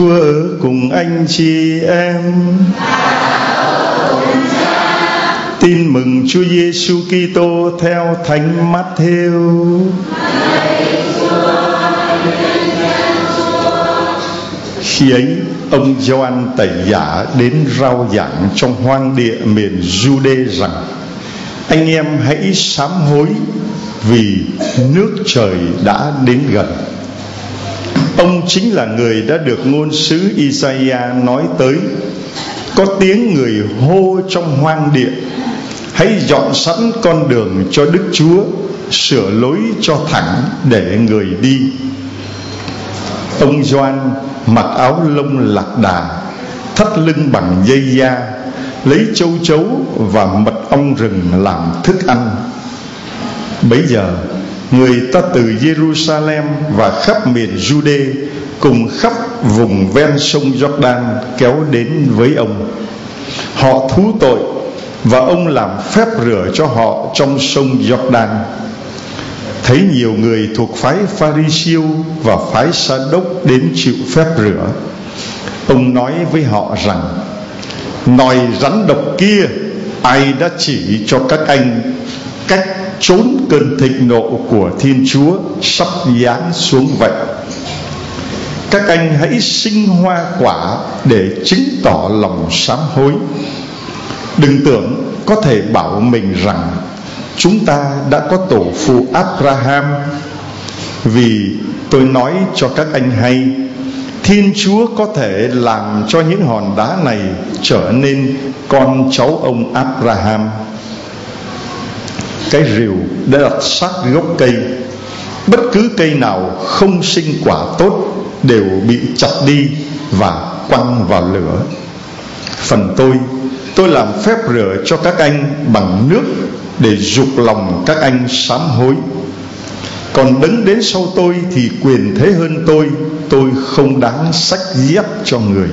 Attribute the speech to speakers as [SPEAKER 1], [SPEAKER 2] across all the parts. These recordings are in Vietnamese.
[SPEAKER 1] Chúa ở cùng anh chị em. Tin mừng Chúa Giêsu Kitô theo Thánh Matthew. Khi ấy, ông Gioan tẩy giả đến rao giảng trong hoang địa miền Jude rằng: Anh em hãy sám hối vì nước trời đã đến gần. Ông chính là người đã được ngôn sứ Isaiah nói tới. Có tiếng người hô trong hoang địa, Hãy dọn sẵn con đường cho Đức Chúa, Sửa lối cho thẳng để người đi. Ông Doan mặc áo lông lạc đà, Thắt lưng bằng dây da, Lấy châu chấu và mật ong rừng làm thức ăn. Bấy giờ người ta từ Jerusalem và khắp miền Jude cùng khắp vùng ven sông Jordan kéo đến với ông. Họ thú tội và ông làm phép rửa cho họ trong sông Jordan. Thấy nhiều người thuộc phái Pharisêu và phái Sa đốc đến chịu phép rửa. Ông nói với họ rằng: Nòi rắn độc kia, ai đã chỉ cho các anh cách trốn cơn thịnh nộ của Thiên Chúa sắp giáng xuống vậy. Các anh hãy sinh hoa quả để chứng tỏ lòng sám hối. Đừng tưởng có thể bảo mình rằng chúng ta đã có tổ phụ Abraham vì tôi nói cho các anh hay, Thiên Chúa có thể làm cho những hòn đá này trở nên con cháu ông Abraham cái rìu đã đặt sát gốc cây. Bất cứ cây nào không sinh quả tốt đều bị chặt đi và quăng vào lửa. Phần tôi tôi làm phép rửa cho các anh bằng nước để dục lòng các anh sám hối. Còn đứng đến sau tôi thì quyền thế hơn tôi tôi không đáng sách dép cho người.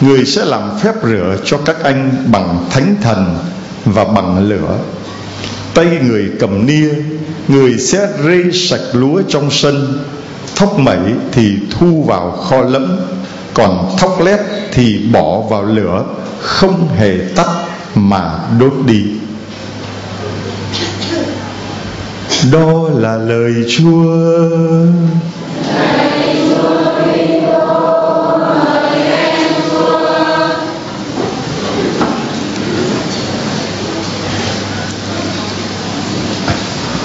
[SPEAKER 1] Người sẽ làm phép rửa cho các anh bằng thánh thần và bằng lửa tay người cầm nia, người sẽ rê sạch lúa trong sân, thóc mẩy thì thu vào kho lẫm, còn thóc lép thì bỏ vào lửa, không hề tắt mà đốt đi. Đó là lời chúa.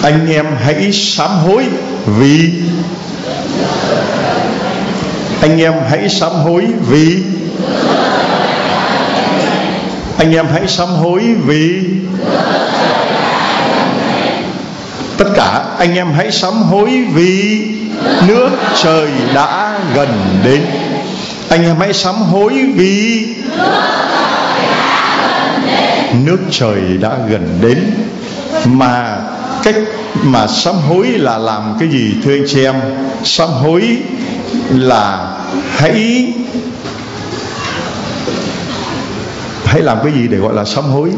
[SPEAKER 1] Anh em hãy sám hối vì anh em hãy sám hối vì anh em hãy sám hối vì tất cả anh em hãy sám hối vì nước trời đã gần đến. Anh em hãy sám hối vì nước trời đã gần đến. Mà cách mà sám hối là làm cái gì, thưa anh chị em? Sám hối là hãy hãy làm cái gì để gọi là sám hối?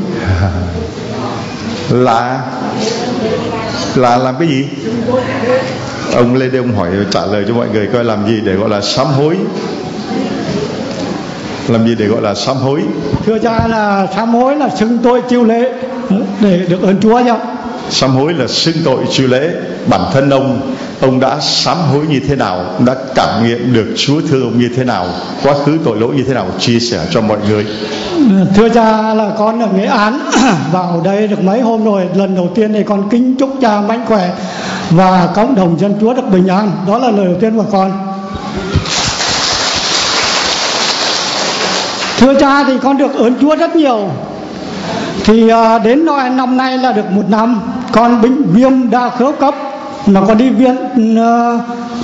[SPEAKER 1] Là là làm cái gì? Ông lên đây ông hỏi, trả lời cho mọi người coi làm gì để gọi là sám hối. Làm gì để gọi là sám hối?
[SPEAKER 2] Thưa cha là sám hối là xưng tôi chịu lễ để được ơn chúa nhá
[SPEAKER 1] sám hối là xưng tội chu lễ. Bản thân ông ông đã sám hối như thế nào đã cảm nghiệm được Chúa thương ông như thế nào, quá khứ tội lỗi như thế nào, chia sẻ cho mọi người.
[SPEAKER 2] Thưa cha là con ở Nghệ An, vào đây được mấy hôm rồi. Lần đầu tiên thì con kính chúc cha mạnh khỏe và cộng đồng dân Chúa được bình an. Đó là lời đầu tiên của con. Thưa cha thì con được ơn Chúa rất nhiều thì à, đến năm nay là được một năm. Con bệnh viêm đa khớp cấp. Mà con đi viện uh,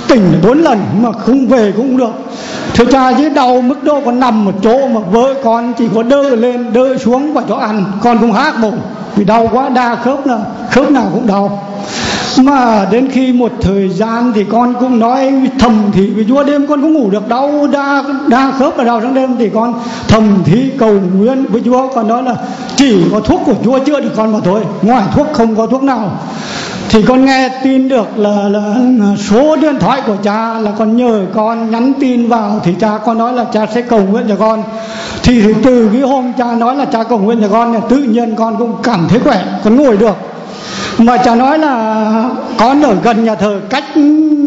[SPEAKER 2] tỉnh bốn lần mà không về cũng được. Thưa cha dưới đau mức độ còn nằm một chỗ mà vợ con chỉ có đỡ lên đỡ xuống và cho ăn. Con cũng hát bụng vì đau quá đa khớp là khớp nào cũng đau mà đến khi một thời gian thì con cũng nói thầm thì với chúa đêm con cũng ngủ được đau đa đa khớp ở đầu trong đêm. Thì con thầm thì cầu nguyện với chúa con nói là chỉ có thuốc của chúa chữa được con mà thôi ngoài thuốc không có thuốc nào. Thì con nghe tin được là, là số điện thoại của cha là con nhờ con nhắn tin vào thì cha con nói là cha sẽ cầu nguyện cho con. Thì, thì từ cái hôm cha nói là cha cầu nguyện cho con thì tự nhiên con cũng cảm thấy khỏe con ngồi được mà cha nói là con ở gần nhà thờ, cách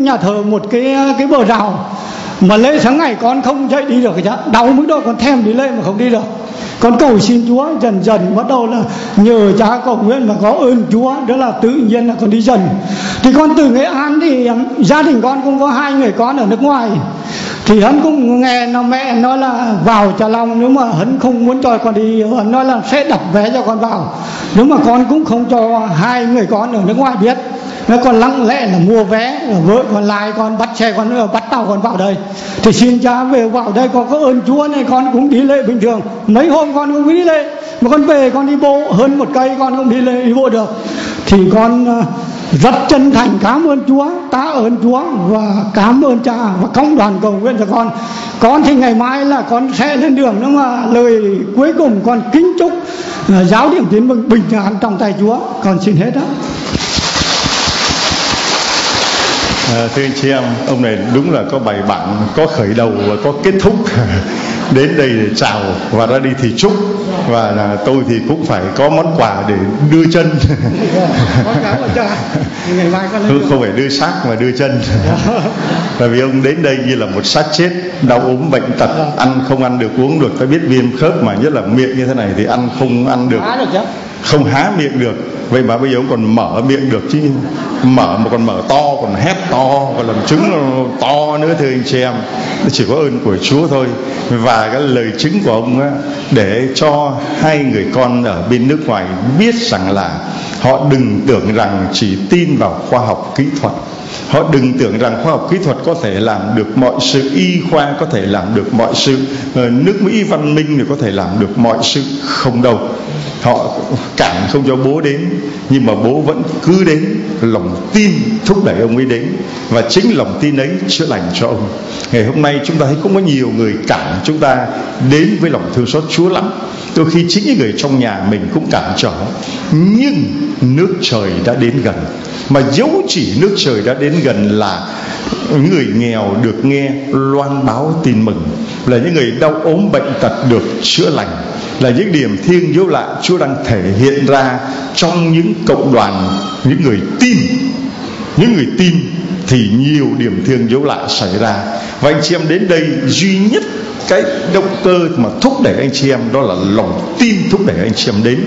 [SPEAKER 2] nhà thờ một cái cái bờ rào. Mà lễ sáng ngày con không dậy đi được cha đau mức độ con thèm đi lễ mà không đi được. Con cầu xin Chúa dần dần, bắt đầu là nhờ cha cầu nguyện và có ơn Chúa, đó là tự nhiên là con đi dần. Thì con từ Nghệ An thì gia đình con cũng có hai người con ở nước ngoài thì hắn cũng nghe nó mẹ nói là vào Trà Long, nếu mà hắn không muốn cho con đi, hắn nói là sẽ đặt vé cho con vào. Nếu mà con cũng không cho hai người con ở nước ngoài biết nó còn lặng lẽ là mua vé vợ con lai con, bắt xe con bắt tàu con vào đây. Thì xin cha về vào đây, con có ơn chúa này con cũng đi lễ bình thường. Mấy hôm con cũng đi lễ, mà con về con đi bộ, hơn một cây con không đi lễ, đi bộ được. Thì con rất chân thành cảm ơn Chúa, ta ơn Chúa và cảm ơn cha và công đoàn cầu nguyện cho con. Con thì ngày mai là con sẽ lên đường nhưng mà lời cuối cùng con kính chúc à, giáo điểm tiến bình bình an trong tay Chúa. Con xin hết đó.
[SPEAKER 1] À, thưa anh chị em, ông này đúng là có bài bản, có khởi đầu và có kết thúc. Đến đây để chào và ra đi thì chúc. Và là tôi thì cũng phải có món quà để đưa chân. Tôi không phải đưa xác mà đưa chân. Bởi vì ông đến đây như là một xác chết, đau ốm bệnh tật, ăn không ăn được uống được, ta biết viêm khớp mà nhất là miệng như thế này thì ăn không ăn được, không há miệng được. Vậy mà bây giờ ông còn mở miệng được chứ. Mở mà còn mở to còn hét to còn làm chứng to nữa thưa anh chị em. Chỉ có ơn của Chúa thôi. Và cái lời chứng của ông á, để cho hai người con ở bên nước ngoài biết rằng là họ đừng tưởng rằng chỉ tin vào khoa học kỹ thuật. Họ đừng tưởng rằng khoa học kỹ thuật có thể làm được mọi sự y khoa có thể làm được mọi sự ờ, nước mỹ văn minh thì có thể làm được mọi sự. Không đâu họ cản không cho bố đến, nhưng mà bố vẫn cứ đến, lòng tin thúc đẩy ông ấy đến. Và chính lòng tin ấy chữa lành cho ông. Ngày hôm nay chúng ta thấy cũng có nhiều người cản chúng ta đến với lòng thương xót chúa lắm. Đôi khi chính những người trong nhà mình cũng cản trở. Nhưng nước trời đã đến gần. Mà dấu chỉ nước trời đã đến gần là người nghèo được nghe loan báo tin mừng là những người đau ốm bệnh tật được chữa lành, là những điểm thiêng dấu lạ Chúa đang thể hiện ra trong những cộng đoàn, những người tin, những người tin thì nhiều điểm thiêng dấu lạ xảy ra. Và anh chị em đến đây, duy nhất cái động cơ mà thúc đẩy anh chị em đó là lòng tin thúc đẩy anh chị em đến.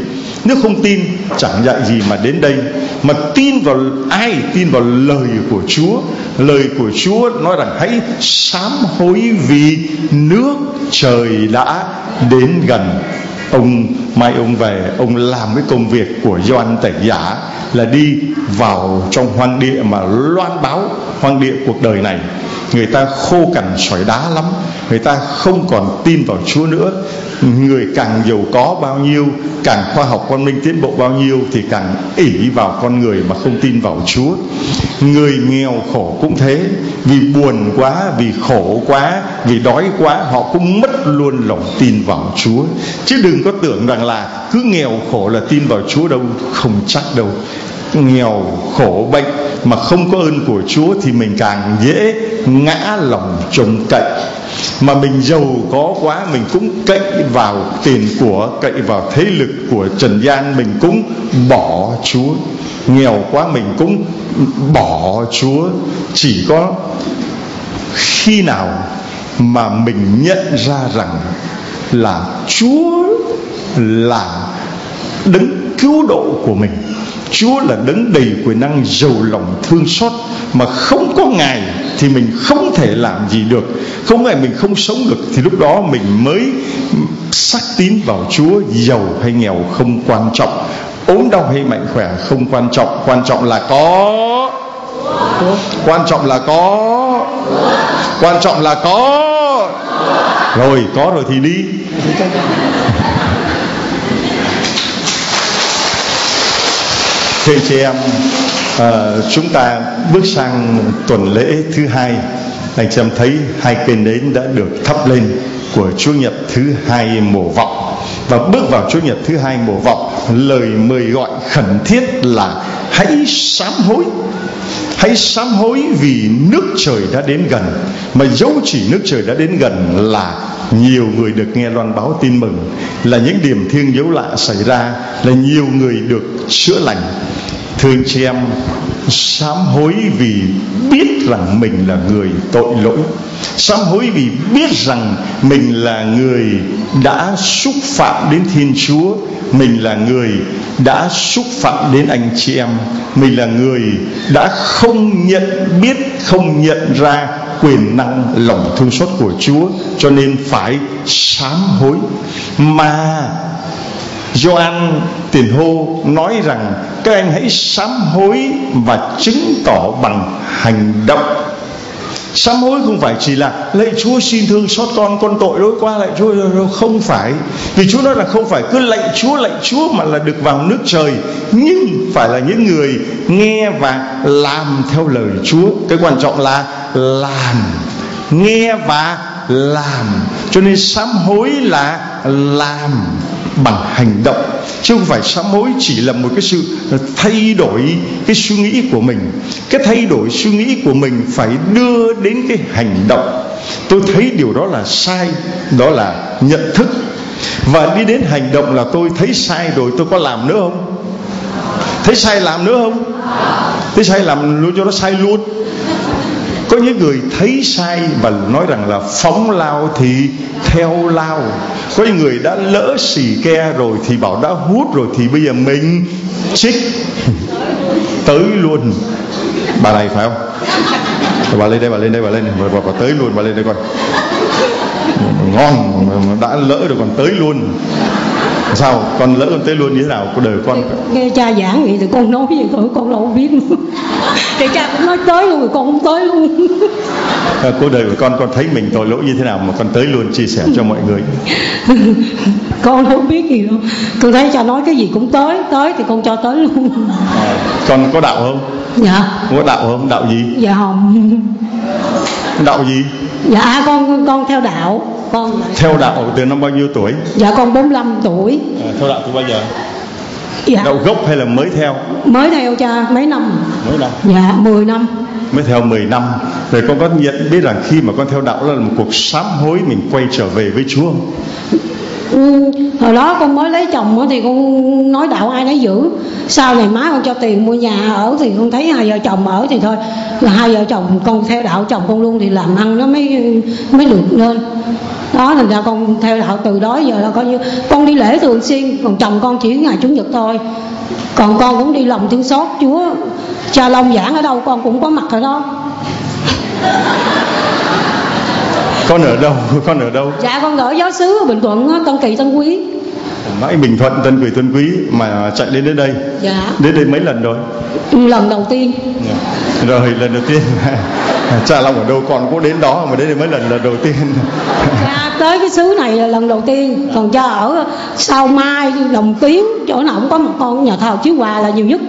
[SPEAKER 1] Nếu không tin, chẳng dạy gì mà đến đây. Mà tin vào ai? Tin vào lời của Chúa. Lời của Chúa nói rằng, hãy sám hối vì nước trời đã đến gần ông, mai ông về, ông làm cái công việc của doan tẩy giả là đi vào trong hoang địa mà loan báo hoang địa cuộc đời này người ta khô cằn sỏi đá lắm, người ta không còn tin vào Chúa nữa. Người càng giàu có bao nhiêu, càng khoa học văn minh tiến bộ bao nhiêu thì càng ỷ vào con người mà không tin vào Chúa. Người nghèo khổ cũng thế, vì buồn quá, vì khổ quá, vì đói quá, họ cũng mất luôn lòng tin vào Chúa. Chứ đừng có tưởng rằng là cứ nghèo khổ là tin vào Chúa đâu, không chắc đâu nghèo, khổ, bệnh mà không có ơn của Chúa thì mình càng dễ ngã lòng trông cậy. Mà mình giàu có quá, mình cũng cậy vào tiền của, cậy vào thế lực của trần gian, mình cũng bỏ Chúa. Nghèo quá, mình cũng bỏ Chúa. Chỉ có khi nào mà mình nhận ra rằng là Chúa là đấng cứu độ của mình Chúa là đấng đầy quyền năng giàu lòng thương xót mà không có ngài thì mình không thể làm gì được. Không phải mình không sống được thì lúc đó mình mới xác tín vào Chúa, giàu hay nghèo không quan trọng. Ốm đau hay mạnh khỏe không quan trọng. Quan trọng là có. Quan trọng là có. Quan trọng là có. Rồi có rồi thì đi. Thưa chị em à, chúng ta bước sang tuần lễ thứ hai. Anh chị em thấy hai cây nến đã được thắp lên của Chúa Nhật thứ hai mổ vọng. Và bước vào Chúa Nhật thứ hai mổ vọng lời mời gọi khẩn thiết là hãy sám hối. Hãy sám hối vì nước trời đã đến gần. Mà dấu chỉ nước trời đã đến gần là nhiều người được nghe loan báo tin mừng. Là những điểm thiêng dấu lạ xảy ra là nhiều người được chữa lành thương chị em, sám hối vì biết rằng mình là người tội lỗi. Sám hối vì biết rằng mình là người đã xúc phạm đến thiên chúa. Mình là người đã xúc phạm đến anh chị em. Mình là người đã không nhận biết, không nhận ra quyền năng, lòng thương xót của chúa. Cho nên phải sám hối. Mà Gioan tiền hô nói rằng, các anh hãy sám hối và chứng tỏ bằng hành động. Sám hối không phải chỉ là, lạy chúa xin thương xót con con tội lỗi qua lạy chúa. Không phải. Vì chúa nói là không phải cứ lạy chúa lạy chúa mà là được vào nước trời, nhưng phải là những người nghe và làm theo lời chúa. Cái quan trọng là làm, nghe và làm. Cho nên sám hối là làm bằng hành động, chứ không phải sám hối chỉ là một cái sự thay đổi cái suy nghĩ của mình. Cái thay đổi suy nghĩ của mình phải đưa đến cái hành động. Tôi thấy điều đó là sai, đó là nhận thức. Và đi đến hành động là tôi thấy sai rồi, tôi có làm nữa không? Thấy sai làm nữa không? Thấy sai làm luôn cho nó sai luôn có những người thấy sai và nói rằng là phóng lao thì theo lao. Có những người đã lỡ xì ke rồi thì bảo đã hút rồi thì bây giờ mình chích tới luôn. Bà này phải không? Bà lên đây bà lên đây bà lên bà, bà, bà tới luôn bà lên đây coi. Ngon đã lỡ rồi còn tới luôn sao? Con lỡ con tới luôn như thế nào? Cuộc đời con
[SPEAKER 3] nghe cha giảng vậy thì con nói gì thôi con đâu biết. Thì cha cũng nói tới luôn rồi con không tới luôn.
[SPEAKER 1] À, cuộc đời của con con thấy mình tội lỗi như thế nào mà con tới luôn chia sẻ cho mọi người?
[SPEAKER 3] Con không biết gì đâu. Con thấy cha nói cái gì cũng tới tới thì con cho tới luôn.
[SPEAKER 1] À, con có đạo không?
[SPEAKER 3] Dạ.
[SPEAKER 1] Có đạo không? Đạo gì?
[SPEAKER 3] Dạ không.
[SPEAKER 1] Đạo gì?
[SPEAKER 3] Dạ con con theo đạo con
[SPEAKER 1] theo đạo từ năm bao nhiêu tuổi?
[SPEAKER 3] Dạ con 45 tuổi.
[SPEAKER 1] À, theo đạo từ bao giờ?
[SPEAKER 3] Dạ.
[SPEAKER 1] Đạo gốc hay là mới theo?
[SPEAKER 3] Mới theo cha mấy năm.
[SPEAKER 1] Mới năm.
[SPEAKER 3] Dạ 10 năm.
[SPEAKER 1] Mới theo 10 năm. Rồi con có nhận biết rằng khi mà con theo đạo là một cuộc sám hối mình quay trở về với Chúa không?
[SPEAKER 3] Ừ, hồi đó con mới lấy chồng thì con nói đạo ai nấy giữ. Sau này má con cho tiền mua nhà ở thì con thấy hai vợ chồng ở thì thôi. Là hai vợ chồng con theo đạo chồng con luôn thì làm ăn nó mới mới được lên. Đó thành ra con theo đạo từ đó giờ là coi như con đi lễ thường xuyên còn chồng con chỉ ngày chủ nhật thôi. Còn con cũng đi lòng thương xót chúa cha long giảng ở đâu con cũng có mặt ở đó.
[SPEAKER 1] Con ở đâu? Con ở đâu?
[SPEAKER 3] Dạ con ở giáo xứ ở bình thuận tân kỳ tân quý
[SPEAKER 1] mãi bình thuận tân kỳ tân quý mà chạy đến đến đây.
[SPEAKER 3] Dạ.
[SPEAKER 1] Đến đây mấy lần rồi?
[SPEAKER 3] Lần đầu tiên.
[SPEAKER 1] Rồi lần đầu tiên. Cha long ở đâu con cũng đến đó mà đến đây mấy lần lần đầu tiên.
[SPEAKER 3] Cha tới cái xứ này là lần đầu tiên. Còn cha ở sau mai đồng tiến chỗ nào cũng có một con nhà thờ chiếu hòa là nhiều nhất.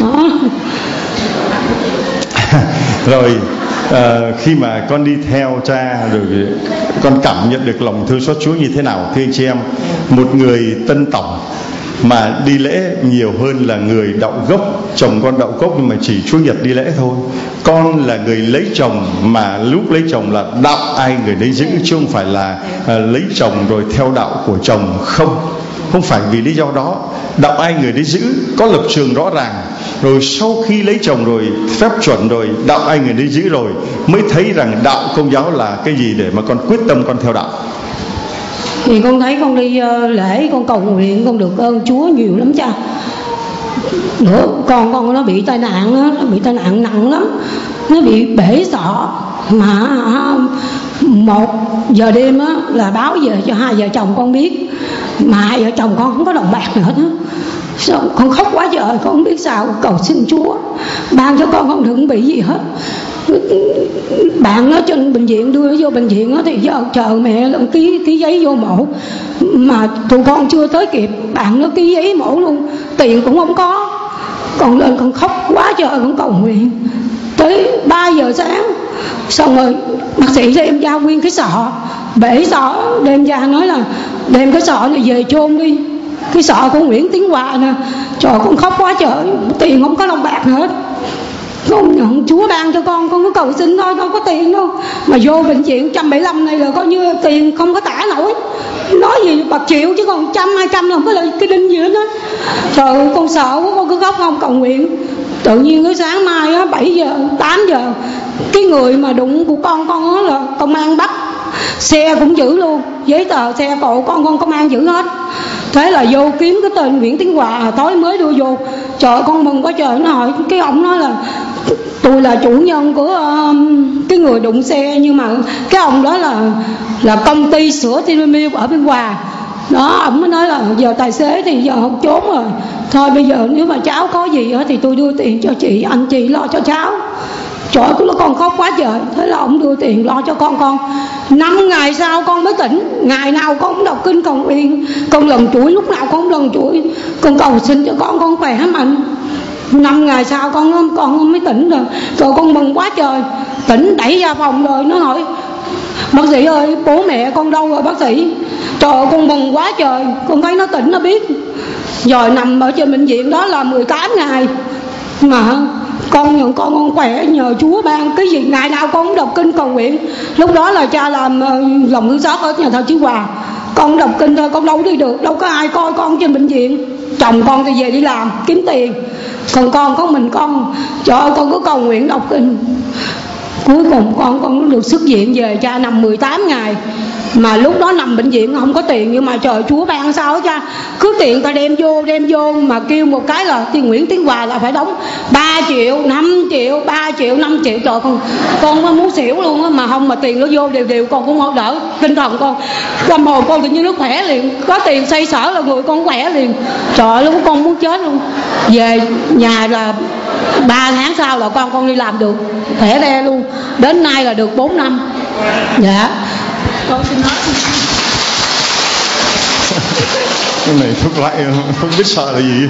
[SPEAKER 3] Đó.
[SPEAKER 1] Rồi à, khi mà con đi theo cha rồi con cảm nhận được lòng thương xót Chúa như thế nào thưa anh chị em? Một người tân tổng mà đi lễ nhiều hơn là người đạo gốc chồng con đạo gốc nhưng mà chỉ chúa nhật đi lễ thôi. Con là người lấy chồng mà lúc lấy chồng là đạo ai người đấy giữ chứ không phải là à, lấy chồng rồi theo đạo của chồng không. Không phải vì lý do đó đạo ai người đấy giữ có lập trường rõ ràng rồi sau khi lấy chồng rồi phép chuẩn rồi đạo anh người đi giữ rồi mới thấy rằng đạo công giáo là cái gì để mà con quyết tâm con theo đạo.
[SPEAKER 3] Thì con thấy con đi ờ, lễ con cầu nguyện con được ơn chúa nhiều lắm cha. Nữa con con nó bị tai nạn đó, nó bị tai nạn nặng lắm. Nó bị bể sọ mà à, một giờ đêm á là báo về cho hai vợ chồng con biết. Mà hai vợ chồng con không có đồng bạc nữa hết rồi con khóc quá trời con không biết sao, cầu xin chúa. Ban cho con không đừng bị gì hết. Bạn nó trên bệnh viện, đưa nó vô bệnh viện nó thì giờ chờ mẹ lần ký ký giấy vô mổ mà tụi con chưa tới kịp, bạn nó ký giấy mổ luôn. Tiền cũng không có. Còn lên con khóc quá trời con cầu nguyện. Tới 3 giờ sáng, xong rồi bác sĩ đem ra nguyên cái sọ. Bể sọ, đem ra nói là đem cái sọ này về chôn đi cái sợ con Nguyễn Tiến Hòa nè, trời, con khóc quá trời. Tiền không có đồng bạc hết con nhận Chúa ban cho con con cứ cầu xin thôi, đâu có tiền đâu. Mà vô bệnh viện 175 này là coi như tiền không có tả nổi. Nói gì bạc triệu chứ còn trăm, hai trăm là không có lời cái đinh gì hết á. Trời, con sợ quá, con cứ khóc không, cầu nguyện. Tự nhiên cái sáng mai á 7 giờ 8 giờ, cái người mà đụng của con con á là công an bắt xe cũng giữ luôn giấy tờ xe cộ con con công an giữ hết. Thế là vô kiếm cái tên nguyễn tiến hòa à, tối mới đưa vô. Trời con mừng quá trời nó hỏi cái ông nói là tôi là chủ nhân của um, cái người đụng xe nhưng mà cái ông đó là là công ty sữa Tinamilk ở bên Hòa. Đó ông mới nói là giờ tài xế thì giờ không trốn rồi. Thôi bây giờ nếu mà cháu có gì thì tôi đưa tiền cho chị anh chị lo cho cháu trời ơi con khóc quá trời. Thế là ông đưa tiền lo cho con con. Năm ngày sau con mới tỉnh. Ngày nào con cũng đọc kinh cầu nguyện. Con lần chuỗi lúc nào con cũng lần chuỗi. Con cầu xin cho con con khỏe mạnh. Năm ngày sau con con mới tỉnh rồi rồi con mừng quá trời. Tỉnh đẩy ra phòng rồi nó hỏi bác sĩ ơi bố mẹ con đâu rồi bác sĩ? Trời ơi, con mừng quá trời. Con thấy nó tỉnh nó biết. Rồi nằm ở trên bệnh viện đó là 18 ngày. Mà con nhận con con khỏe, nhờ Chúa ban cái gì, ngày nào con cũng đọc kinh cầu nguyện. Lúc đó là cha làm ờ, lòng thương xót ở nhà thờ Chí Hòa. Con đọc kinh thôi, con đâu đi được, đâu có ai coi con trên bệnh viện. Chồng con thì về đi làm, kiếm tiền. Còn con có mình con, trời ơi, con cứ cầu nguyện đọc kinh cuối cùng con con được xuất viện về cha nằm 18 ngày. Mà lúc đó nằm bệnh viện không có tiền, nhưng mà trời, chúa ban sao cha cứ tiền ta đem vô đem vô, mà kêu một cái là tiền nguyễn tiến hòa là phải đóng 3 triệu 5 triệu 3 triệu 5 triệu. Trời, con con muốn xỉu luôn á, mà không mà tiền nó vô đều đều con cũng không đỡ. Tinh thần con, tâm hồn con tự nhiên nó khỏe liền. Có tiền xây sở là người con khỏe liền. Trời, lúc con muốn chết luôn. Về nhà là ba tháng sau là con con đi làm được. Khỏe re luôn đến nay là được 4 năm. Dạ. Con xin nói
[SPEAKER 1] cái này thuốc lại không biết sợ là gì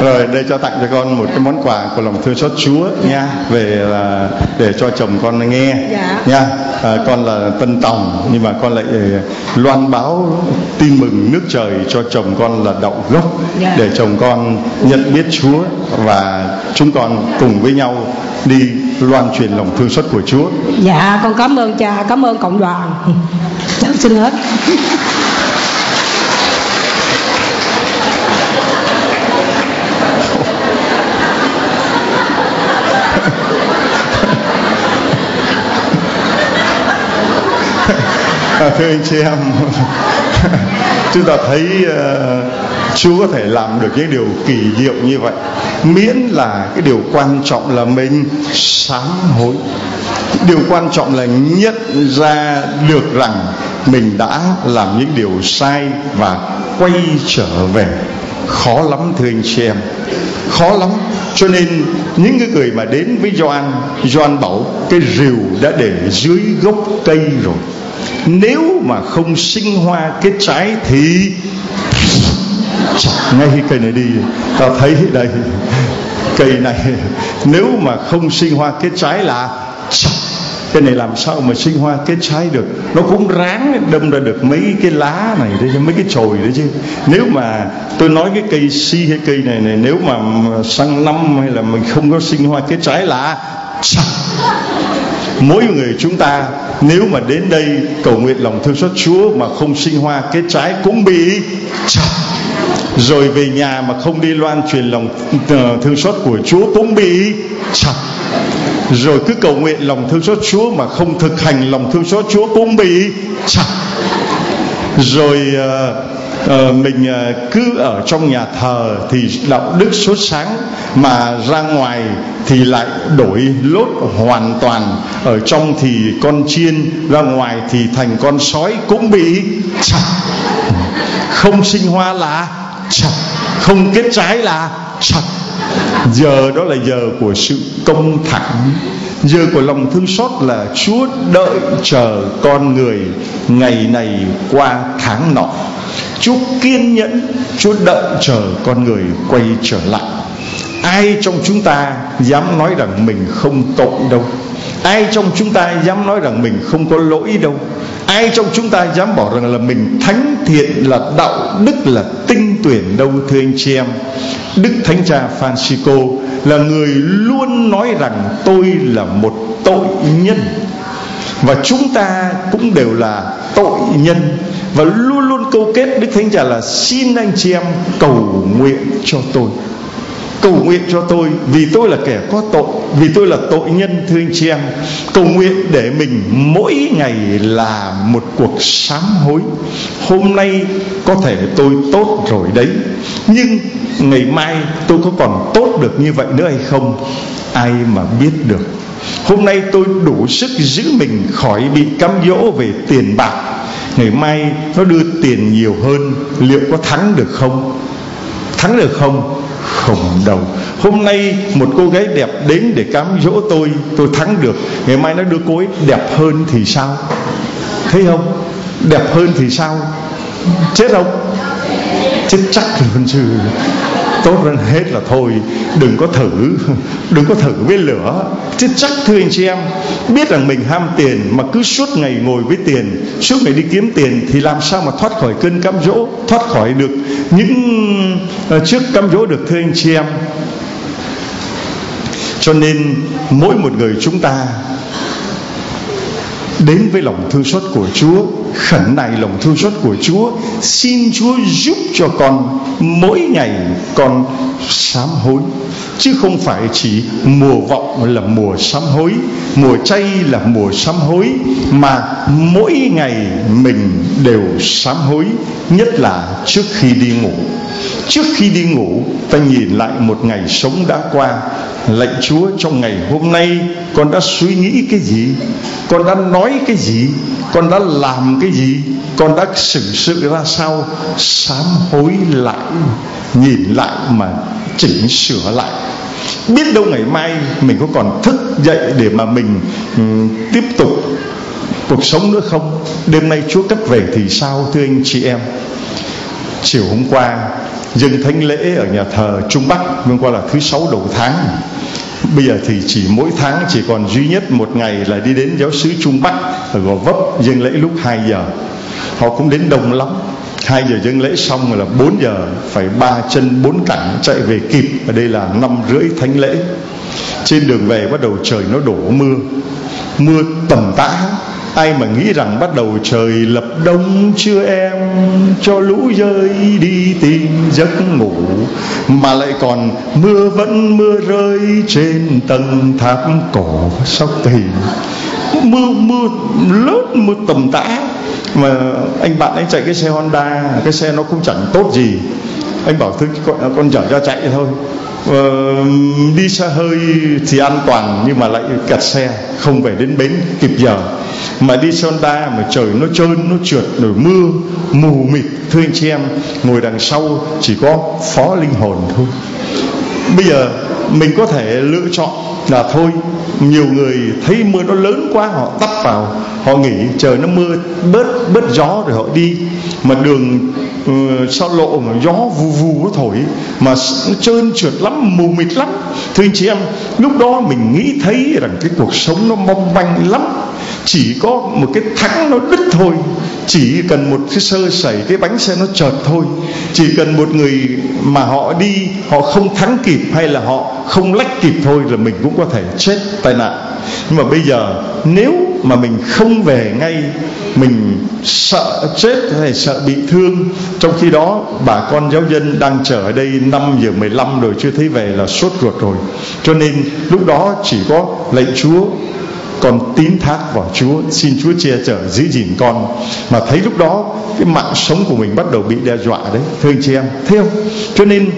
[SPEAKER 1] rồi đây cho tặng cho con một cái món quà của lòng thương xót Chúa nha. Về là để cho chồng con nghe
[SPEAKER 3] dạ.
[SPEAKER 1] nha. À, con là Tân Tòng nhưng mà con lại ờ, loan báo tin mừng nước trời cho chồng con là Đậu Gốc.
[SPEAKER 3] Dạ.
[SPEAKER 1] để chồng con nhận biết Chúa và chúng con cùng với nhau đi loan truyền lòng thương xót của Chúa.
[SPEAKER 3] Dạ con cảm ơn cha cảm ơn cộng đoàn. Cháu dạ, xin hết
[SPEAKER 1] à, thưa anh chị em chúng ta thấy uh, Chúa có thể làm được những điều kỳ diệu như vậy. Miễn là cái điều quan trọng là mình sám hối. Điều quan trọng là nhận ra được rằng mình đã làm những điều sai và quay trở về. Khó lắm thưa anh chị em. Khó lắm. Cho nên những cái người mà đến với Gioan Gioan bảo cái rìu đã để dưới gốc cây rồi nếu mà không sinh hoa cái trái thì chặt ngay cây này đi, ta thấy đây. Cây này, nếu mà không sinh hoa cái trái là chặt cái này làm sao mà sinh hoa kết trái được? Nó cũng ráng đâm ra được mấy cái lá này đấy mấy cái chồi đấy chứ. Nếu mà tôi nói cái cây si hay cây này này, nếu mà sang năm hay là mình không có sinh hoa kết trái là chặt mỗi người chúng ta nếu mà đến đây cầu nguyện lòng thương xót Chúa mà không sinh hoa kết trái cũng bị chặt. Rồi về nhà mà không đi loan truyền lòng ờ, thương xót của Chúa cũng bị chặt. Rồi cứ cầu nguyện lòng thương xót Chúa mà không thực hành lòng thương xót Chúa cũng bị chặt. Rồi uh, Ờ, mình ờ, cứ ở trong nhà thờ thì đạo đức sốt sáng, mà ra ngoài thì lại đổi lốt hoàn toàn. Ở trong thì con chiên, ra ngoài thì thành con sói cũng bị chặt. Không sinh hoa là chặt, không kết trái là chặt. Giờ đó là giờ của sự công thẳng giờ của lòng thương xót là chúa đợi chờ con người ngày này qua tháng nọ. Chúa kiên nhẫn, chúa đợi chờ con người quay trở lại. Ai trong chúng ta dám nói rằng mình không tội đâu? Ai trong chúng ta dám nói rằng mình không có lỗi đâu? Ai trong chúng ta dám bảo rằng là mình thánh thiện là đạo đức là tuyển đâu thưa anh chị em. Đức thánh cha francisco là người luôn nói rằng tôi là một tội nhân. Và chúng ta cũng đều là tội nhân. Và luôn luôn câu kết đức thánh cha là xin anh chị em cầu nguyện cho tôi cầu nguyện cho tôi. Vì tôi là kẻ có tội, vì tôi là tội nhân thưa anh chị em cầu nguyện để mình mỗi ngày là một cuộc sám hối. Hôm nay có thể tôi tốt rồi đấy, nhưng ngày mai tôi có còn tốt được như vậy nữa hay không? Ai mà biết được. Hôm nay tôi đủ sức giữ mình khỏi bị cám dỗ về tiền bạc. Ngày mai nó đưa tiền nhiều hơn, liệu có thắng được không? Thắng được không? Không đâu. Hôm nay một cô gái đẹp đến để cám dỗ tôi tôi thắng được. Ngày mai nó đưa cô ấy đẹp hơn thì sao? Thấy không? Đẹp hơn thì sao? Chết không? Chết chắc luôn chứ tốt hơn hết là thôi, đừng có thử, đừng có thử với lửa. Chứ chắc thưa anh chị em, biết rằng mình ham tiền mà cứ suốt ngày ngồi với tiền, suốt ngày đi kiếm tiền thì làm sao mà thoát khỏi cơn cám dỗ, thoát khỏi được những ờ, trước cám dỗ được thưa anh chị em? Cho nên mỗi một người chúng ta đến với lòng thương xót của Chúa khẩn nài lòng thương xót của Chúa, xin Chúa giúp cho con mỗi ngày con sám hối. Chứ không phải chỉ mùa vọng là mùa sám hối, mùa chay là mùa sám hối, mà mỗi ngày mình đều sám hối, nhất là trước khi đi ngủ. Trước khi đi ngủ, ta nhìn lại một ngày sống đã qua. Lạy chúa, trong ngày hôm nay con đã suy nghĩ cái gì? Con đã nói cái gì? Con đã làm cái gì? Con đã xử sự ra sao? Sám hối lại nhìn lại mà chỉnh sửa lại. Biết đâu ngày mai mình có còn thức dậy để mà mình um, tiếp tục cuộc sống nữa không? Đêm nay chúa cất về thì sao thưa anh chị em? Chiều hôm qua dân thánh lễ ở nhà thờ Trung Bắc hôm qua là thứ sáu đầu tháng bây giờ thì chỉ mỗi tháng chỉ còn duy nhất một ngày là đi đến giáo sứ Trung Bắc ở Gò Vấp dâng lễ lúc 2 giờ. Họ cũng đến đông lắm. 2 giờ dâng lễ xong rồi là 4 giờ, phải ba chân bốn cẳng chạy về kịp. Ở đây là năm rưỡi thánh lễ. Trên đường về bắt đầu trời nó đổ mưa. Mưa tầm tã ai mà nghĩ rằng bắt đầu trời lập đông chưa em? Cho lũ rơi đi tìm giấc ngủ. Mà lại còn mưa vẫn mưa rơi trên tầng tháp cổ sóc thì. Mưa mưa lớn mưa tầm tã. Mà anh bạn anh chạy cái xe Honda cái xe nó cũng chẳng tốt gì. Anh bảo thứ con, con chở cho chạy thôi. Ờ, đi xe hơi thì an toàn nhưng mà lại kẹt xe, không về đến bến kịp giờ. Mà đi Honda mà trời nó trơn, nó trượt rồi mưa, mù mịt. Thưa anh chị em, ngồi đằng sau chỉ có phó linh hồn thôi. Bây giờ mình có thể lựa chọn là thôi. Nhiều người thấy mưa nó lớn quá, họ tắt vào, họ nghỉ. Trời nó mưa, bớt bớt gió rồi họ đi. Mà đường Ừ, sao lộ mà gió vù vù nó thổi, mà nó trơn trượt lắm, mù mịt lắm. Thưa anh chị em, lúc đó mình nghĩ thấy rằng cái cuộc sống nó mong manh lắm. Chỉ có một cái thắng nó đứt thôi. Chỉ cần một cái sơ sẩy, cái bánh xe nó chợt thôi. Chỉ cần một người mà họ đi, họ không thắng kịp hay là họ không lách kịp thôi là mình cũng có thể chết tai nạn. Nhưng mà bây giờ, nếu mà mình không về ngay, mình sợ chết hay sợ bị thương. Trong khi đó, bà con giáo dân đang chờ ở đây 5 giờ 15 rồi chưa thấy về là sốt ruột rồi. Cho nên, lúc đó chỉ có lạy Chúa con tín thác vào Chúa, xin Chúa che chở, giữ gìn con. Mà thấy lúc đó, cái mạng sống của mình bắt đầu bị đe dọa đấy. Thưa anh chị em thế không? Cho nên,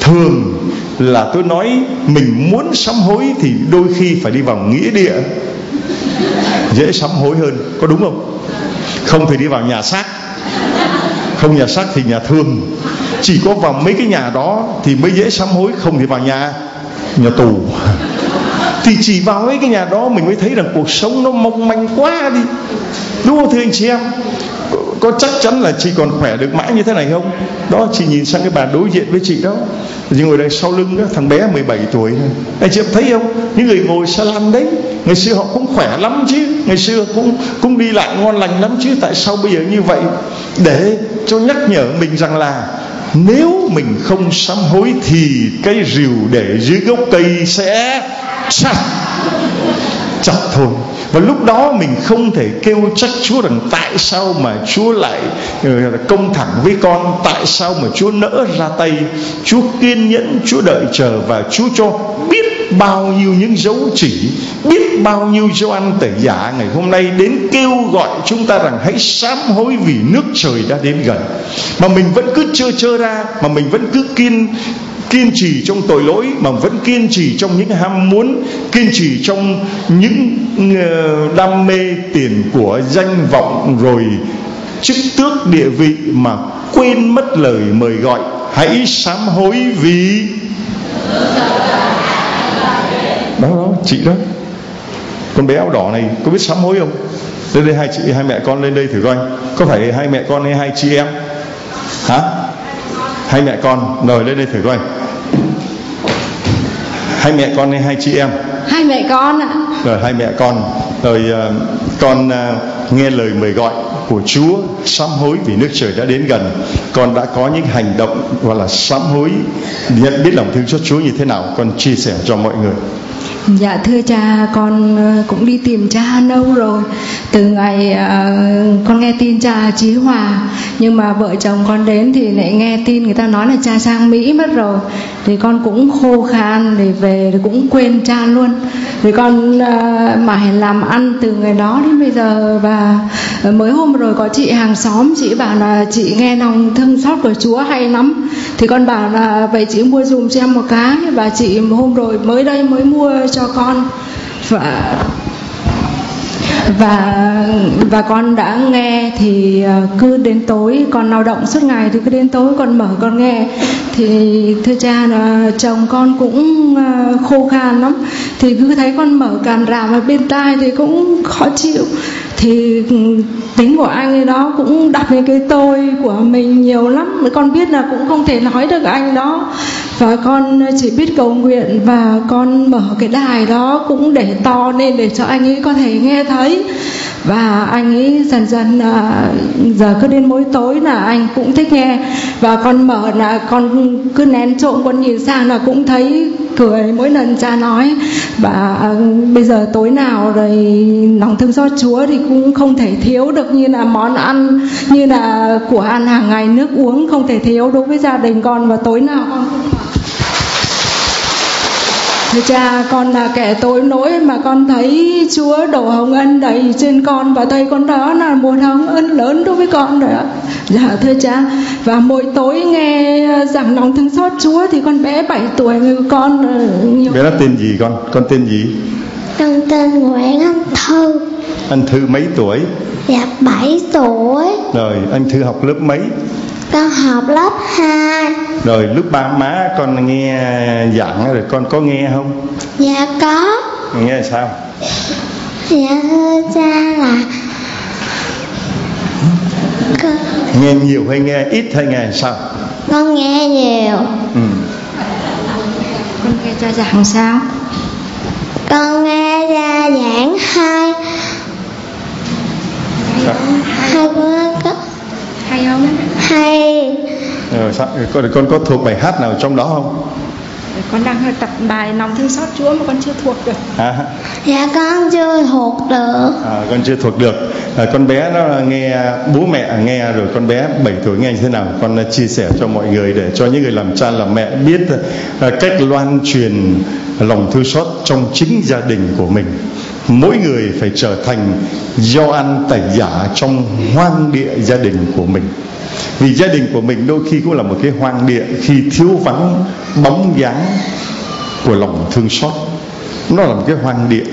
[SPEAKER 1] thường là tôi nói mình muốn sám hối thì đôi khi phải đi vào nghĩa địa dễ sám hối hơn, có đúng không? Không thì đi vào nhà xác. Không nhà xác thì nhà thương. Chỉ có vào mấy cái nhà đó thì mới dễ sám hối, không thì vào nhà nhà tù. Thì chỉ vào mấy cái nhà đó mình mới thấy rằng cuộc sống nó mong manh quá đi. Đúng không thưa anh chị em? Có, chắc chắn là chị còn khỏe được mãi như thế này không? Đó chị nhìn sang cái bà đối diện với chị đó. Những ngồi đây sau lưng đó thằng bé 17 tuổi này anh chị em thấy không? Những người ngồi xa lăn đấy ngày xưa họ cũng khỏe lắm chứ. Ngày xưa cũng cũng đi lại ngon lành lắm chứ. Tại sao bây giờ như vậy? Để cho nhắc nhở mình rằng là nếu mình không sám hối thì cây rìu để dưới gốc cây sẽ chặt. Chặt thôi và lúc đó mình không thể kêu trách Chúa rằng tại sao mà Chúa lại ờ, công thẳng với con, tại sao mà Chúa nỡ ra tay. Chúa kiên nhẫn, Chúa đợi chờ và Chúa cho biết bao nhiêu những dấu chỉ, biết bao nhiêu dấu ăn tẩy giả ngày hôm nay đến kêu gọi chúng ta rằng hãy sám hối vì nước trời đã đến gần. Mà mình vẫn cứ chơ chơ ra, mà mình vẫn cứ kiên kiên trì trong tội lỗi mà vẫn kiên trì trong những ham muốn, kiên trì trong những ờ, đam mê tiền của danh vọng rồi chức tước địa vị mà quên mất lời mời gọi. Hãy sám hối vì. Đó đó, chị đó. Con bé áo đỏ này, có biết sám hối không? Lên đây, hai chị, hai mẹ con lên đây thử coi. Có phải hai mẹ con hay hai chị em? Hả? Hai mẹ con rồi lên đây thử coi hai mẹ con hay hai chị em?
[SPEAKER 3] Hai mẹ con ạ.
[SPEAKER 1] Rồi hai mẹ con. Rồi uh, con uh, nghe lời mời gọi của Chúa sám hối vì nước trời đã đến gần. Con đã có những hành động gọi là sám hối nhận biết lòng thương cho Chúa như thế nào? Con chia sẻ cho mọi người
[SPEAKER 4] Dạ thưa cha con ờ, cũng đi tìm cha lâu rồi. Từ ngày uh, con nghe tin cha Chí Hòa Nhưng mà vợ chồng con đến thì lại nghe tin người ta nói là cha sang Mỹ mất rồi. Thì con cũng khô khan để về thì cũng quên cha luôn. Thì con uh, mãi làm ăn từ ngày đó đến bây giờ. Và mới hôm rồi có chị hàng xóm chị bảo là chị nghe lòng thương xót của Chúa hay lắm. Thì con bảo là vậy chị mua dùm cho em một cái. Và chị hôm rồi mới đây mới mua cho con. Và và và con đã nghe thì ờ, cứ đến tối, con lao động suốt ngày thì cứ đến tối con mở con nghe. Thì thưa cha là chồng con cũng ờ, khô khan lắm. Thì cứ thấy con mở càn ràm ở bên tai thì cũng khó chịu. Thì ừ, tính của anh ấy đó cũng đặt lên cái tôi của mình nhiều lắm. Con biết là cũng không thể nói được anh đó và con chỉ biết cầu nguyện và con mở cái đài đó cũng để to lên để cho anh ấy có thể nghe thấy. Và anh ấy dần dần à, giờ cứ đến mỗi tối là anh cũng thích nghe. Và con mở là con cứ nén trộm con nhìn sang là cũng thấy cười mỗi lần cha nói. Và à, bây giờ tối nào rồi lòng thương xót Chúa thì cũng không thể thiếu được như là món ăn như là của ăn hàng ngày nước uống không thể thiếu đối với gia đình con. Và tối nào con cũng Thưa cha, con là kẻ tối lỗi mà con thấy Chúa đổ hồng ân đầy trên con và thấy con đó là một hồng ân lớn đối với con rồi ạ. Dạ thưa cha, và mỗi tối nghe giảng lòng thương xót Chúa thì con bé 7 tuổi người con ờ,
[SPEAKER 1] nhiều. Bé nó tên gì con? Con tên gì?
[SPEAKER 5] Con tên Nguyễn Anh Thư.
[SPEAKER 1] Anh Thư mấy tuổi?
[SPEAKER 5] Dạ 7 tuổi.
[SPEAKER 1] Rồi, anh Thư học lớp mấy?
[SPEAKER 5] Con học lớp 2
[SPEAKER 1] Rồi lúc ba má con nghe giảng rồi con có nghe không?
[SPEAKER 5] Dạ có
[SPEAKER 1] Nghe sao?
[SPEAKER 5] Dạ thưa cha là con...
[SPEAKER 1] Nghe nhiều hay nghe ít hay nghe sao?
[SPEAKER 5] Con nghe nhiều ừ.
[SPEAKER 4] Con nghe cha giảng sao?
[SPEAKER 5] Con nghe cha giảng hai Hai con
[SPEAKER 4] hay không?
[SPEAKER 5] Hay.
[SPEAKER 1] Rồi sao con con có thuộc bài hát nào trong đó không?
[SPEAKER 4] Con đang tập bài lòng thương xót Chúa mà con chưa thuộc được.
[SPEAKER 1] À.
[SPEAKER 5] dạ con chưa thuộc được.
[SPEAKER 1] À, con chưa thuộc được. À, con bé nó nghe bố mẹ nghe rồi con bé 7 tuổi nghe như thế nào con chia sẻ cho mọi người để cho những người làm cha làm mẹ biết à, cách loan truyền lòng thương xót trong chính gia đình của mình mỗi người phải trở thành do ăn tẩy giả trong hoang địa gia đình của mình. Vì gia đình của mình đôi khi cũng là một cái hoang địa khi thiếu vắng bóng dáng của lòng thương xót. Nó là một cái hoang địa.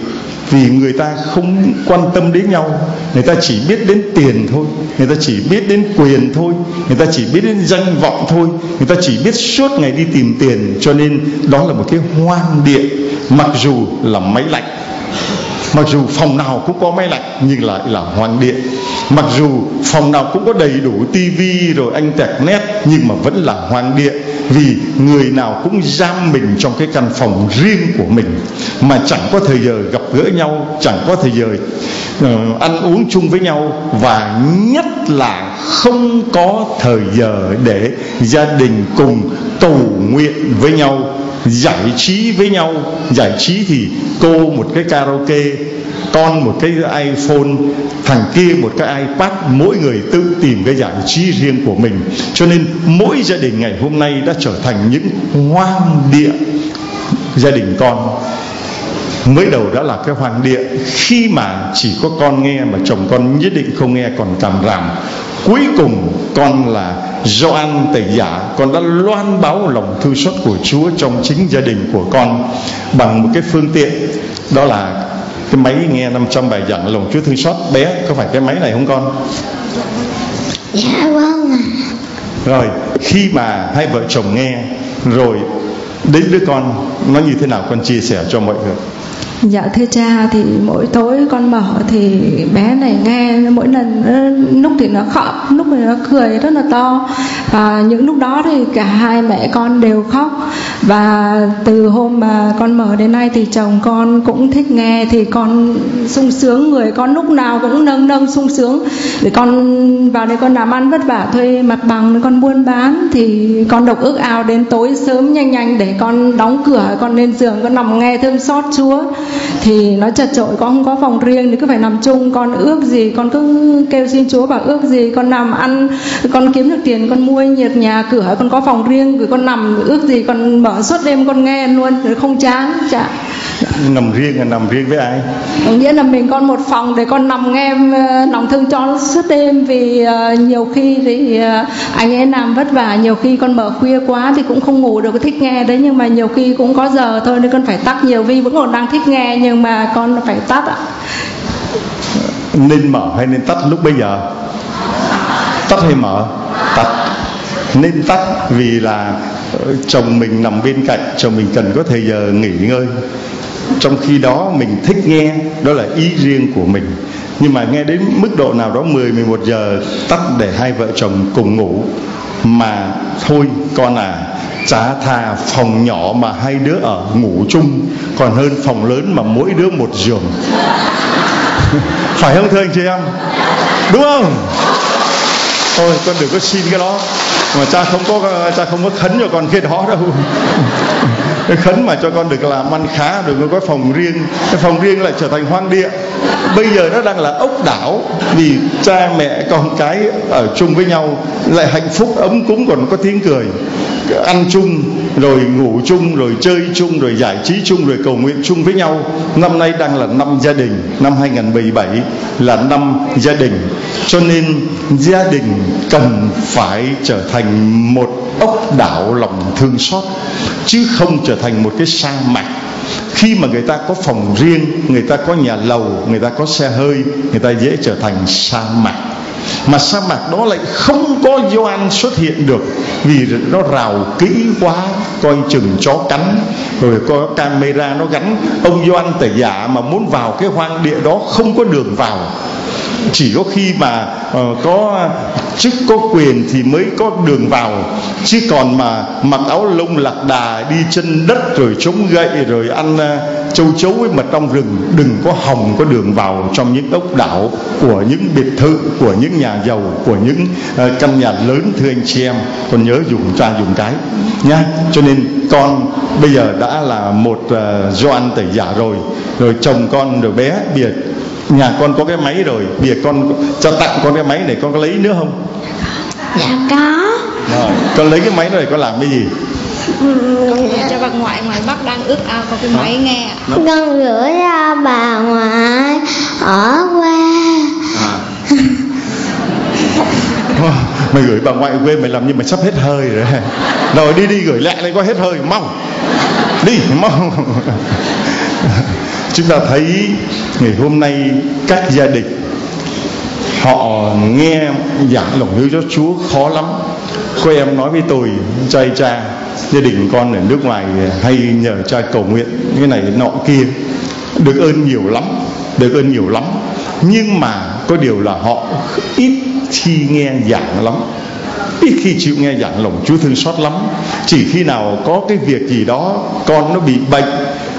[SPEAKER 1] Vì người ta không quan tâm đến nhau. Người ta chỉ biết đến tiền thôi. Người ta chỉ biết đến quyền thôi. Người ta chỉ biết đến danh vọng thôi. Người ta chỉ biết suốt ngày đi tìm tiền. Cho nên đó là một cái hoang địa. Mặc dù là máy lạnh mặc dù phòng nào cũng có máy lạnh nhưng lại là hoang địa. Mặc dù phòng nào cũng có đầy đủ tivi rồi anh tẹt nét nhưng mà vẫn là hoang địa vì người nào cũng giam mình trong cái căn phòng riêng của mình. Mà chẳng có thời giờ gặp gỡ nhau chẳng có thời giờ uh, ăn uống chung với nhau và nhất là không có thời giờ để gia đình cùng cầu nguyện với nhau giải trí với nhau. Giải trí thì cô một cái karaoke, con một cái iPhone, thằng kia một cái iPad. Mỗi người tự tìm cái giải trí riêng của mình. Cho nên mỗi gia đình ngày hôm nay đã trở thành những hoang địa gia đình con mới đầu đã là cái hoàng địa. Khi mà chỉ có con nghe mà chồng con nhất định không nghe còn cảm ràm cuối cùng con là do ăn tẩy giả. Con đã loan báo lòng thương xót của Chúa trong chính gia đình của con bằng một cái phương tiện. Đó là cái máy nghe 500 bài giảng lòng Chúa thương xót. Bé có phải cái máy này không con?
[SPEAKER 5] Dạ vâng ạ.
[SPEAKER 1] Rồi khi mà hai vợ chồng nghe rồi đến đứa con nó như thế nào con chia sẻ cho mọi người
[SPEAKER 4] Dạ thưa cha, thì mỗi tối con mở thì bé này nghe mỗi lần ờ, lúc thì nó khóc, lúc thì nó cười rất là to. Và những lúc đó thì cả hai mẹ con đều khóc. Và từ hôm mà con mở đến nay thì chồng con cũng thích nghe, thì con sung sướng, người con lúc nào cũng nâng nâng sung sướng. Để con vào đây con làm ăn vất vả, thuê mặt bằng con buôn bán, thì con độc ước ao đến tối sớm nhanh nhanh để con đóng cửa, con lên giường, con nằm nghe thương xót chúa thì nó chật chội con không có phòng riêng thì cứ phải nằm chung. Con ước gì con cứ kêu xin chúa bảo ước gì. Con nằm ăn con kiếm được tiền con mua nhiệt nhà cửa con có phòng riêng rồi con nằm ước gì con mở suốt đêm con nghe luôn rồi không chán chả.
[SPEAKER 1] Nằm riêng là nằm riêng với ai?
[SPEAKER 4] Nghĩa là mình con một phòng để con nằm nghe ờ, lòng thương cho suốt đêm. Vì uh, nhiều khi thì uh, anh ấy làm vất vả. Nhiều khi con mở khuya quá thì cũng không ngủ được thích nghe đấy. Nhưng mà nhiều khi cũng có giờ thôi nên con phải tắt nhiều vì vẫn còn đang thích nghe nghe nhưng mà con phải tắt ạ.
[SPEAKER 1] Nên mở hay nên tắt lúc bây giờ? Tắt hay mở? Tắt. Nên tắt vì là ờ, chồng mình nằm bên cạnh, chồng mình cần có thời giờ nghỉ ngơi. Trong khi đó mình thích nghe, đó là ý riêng của mình. Nhưng mà nghe đến mức độ nào đó 10 11 giờ, tắt để hai vợ chồng cùng ngủ mà thôi, con à chả thà phòng nhỏ mà hai đứa ở ngủ chung, còn hơn phòng lớn mà mỗi đứa một giường. Phải không thưa anh chị em? Đúng không? Thôi, con đừng có xin cái đó. Mà cha không có, cha không có khấn cho con cái đó đâu. Khấn mà cho con được làm ăn khá được có phòng riêng. Cái phòng riêng lại trở thành hoang địa bây giờ nó đang là ốc đảo vì cha mẹ con cái ở chung với nhau, lại hạnh phúc ấm cúng còn có tiếng cười. Ăn chung, rồi ngủ chung, rồi chơi chung, rồi giải trí chung, rồi cầu nguyện chung với nhau. Năm nay đang là năm gia đình, năm 2017 là năm gia đình. Cho nên gia đình cần phải trở thành một ốc đảo lòng thương xót, chứ không trở thành một cái sa mạc khi mà người ta có phòng riêng, người ta có nhà lầu, người ta có xe hơi, người ta dễ trở thành sa mạc. Mà sa mạc đó lại không có Gioan xuất hiện được vì nó rào kỹ quá, coi chừng chó cắn. Rồi có camera nó gắn, ông Gioan tẩy giả mà muốn vào cái hoang địa đó không có đường vào chỉ có khi mà uh, có chức có quyền thì mới có đường vào. Chứ còn mà mặc áo lông lạc đà đi chân đất rồi chống gậy rồi ăn uh, châu chấu với mà trong rừng đừng có hòng có đường vào trong những ốc đảo của những biệt thự của những nhà giàu của những uh, căn nhà lớn thưa anh chị em. Con nhớ dùng cha dùng cái nha cho nên con bây giờ đã là một uh, Doan tẩy giả rồi. Rồi chồng con rồi bé biệt nhà con có cái máy rồi giờ con cho tặng con cái máy này con có lấy nữa không?
[SPEAKER 5] Dạ có.
[SPEAKER 1] Rồi con lấy cái máy này con làm cái gì?
[SPEAKER 6] Cho bà ngoại ngoài Bắc đang ước ao có cái máy nghe
[SPEAKER 5] con gửi cho bà ngoại ở quê.
[SPEAKER 1] À. mày gửi bà ngoại quê mày làm như mày sắp hết hơi rồi. Rồi đi đi gửi lại đây có hết hơi mau. Đi mau chúng ta thấy ngày hôm nay các gia đình, họ nghe giảng lòng yêu cho Chúa khó lắm. Cô em nói với tôi trai cha, gia đình con ở nước ngoài hay nhờ cha cầu nguyện cái này nọ kia, được ơn nhiều lắm, được ơn nhiều lắm. Nhưng mà có điều là họ ít khi nghe giảng lắm, ít khi chịu nghe giảng lòng Chúa thương xót lắm. Chỉ khi nào có cái việc gì đó, con nó bị bệnh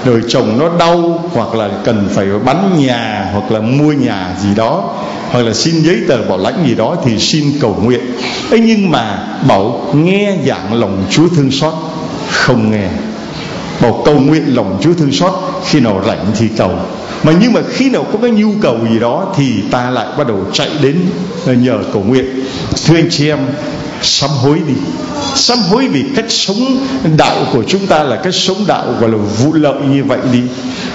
[SPEAKER 1] rồi chồng nó đau, hoặc là cần phải bán nhà, hoặc là mua nhà gì đó, hoặc là xin giấy tờ bảo lãnh gì đó thì xin cầu nguyện. Ấy nhưng mà bảo nghe giảng lòng Chúa thương xót, không nghe. Bảo cầu nguyện lòng Chúa thương xót, khi nào rảnh thì cầu. Mà nhưng mà khi nào có cái nhu cầu gì đó thì ta lại bắt đầu chạy đến ờ, nhờ cầu nguyện. Thưa anh chị em, sám hối đi sám hối vì cách sống đạo của chúng ta là cách sống đạo gọi là vụ lợi như vậy đi.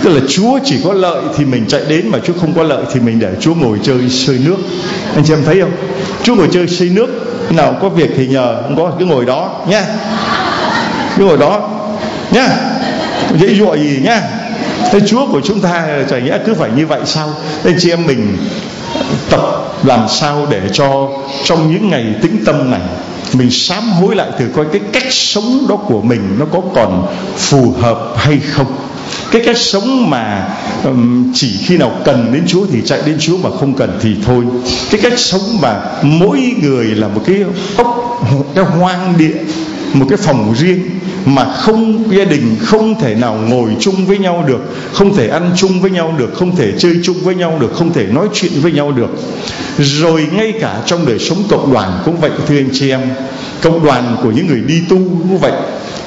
[SPEAKER 1] Tức là Chúa chỉ có lợi thì mình chạy đến mà Chúa không có lợi thì mình để Chúa ngồi chơi sơi nước. Anh chị em thấy không? Chúa ngồi chơi sơi nước. Nào, có việc thì nhờ, không có cứ ngồi đó, nha. Cứ ngồi đó, nha. Dễ dụa gì nhá Thế Chúa của chúng ta chả nghĩa cứ phải như vậy sao? Anh chị em mình tập làm sao để cho trong những ngày tĩnh tâm này mình sám hối lại thử coi cái cách sống đó của mình nó có còn phù hợp hay không. Cái cách sống mà um, chỉ khi nào cần đến Chúa thì chạy đến Chúa mà không cần thì thôi. Cái cách sống mà mỗi người là một cái ốc cái hoang địa một cái phòng riêng mà không, gia đình không thể nào ngồi chung với nhau được, không thể ăn chung với nhau được, không thể chơi chung với nhau được, không thể nói chuyện với nhau được. Rồi ngay cả trong đời sống cộng đoàn cũng vậy, thưa anh chị em. Cộng đoàn của những người đi tu cũng vậy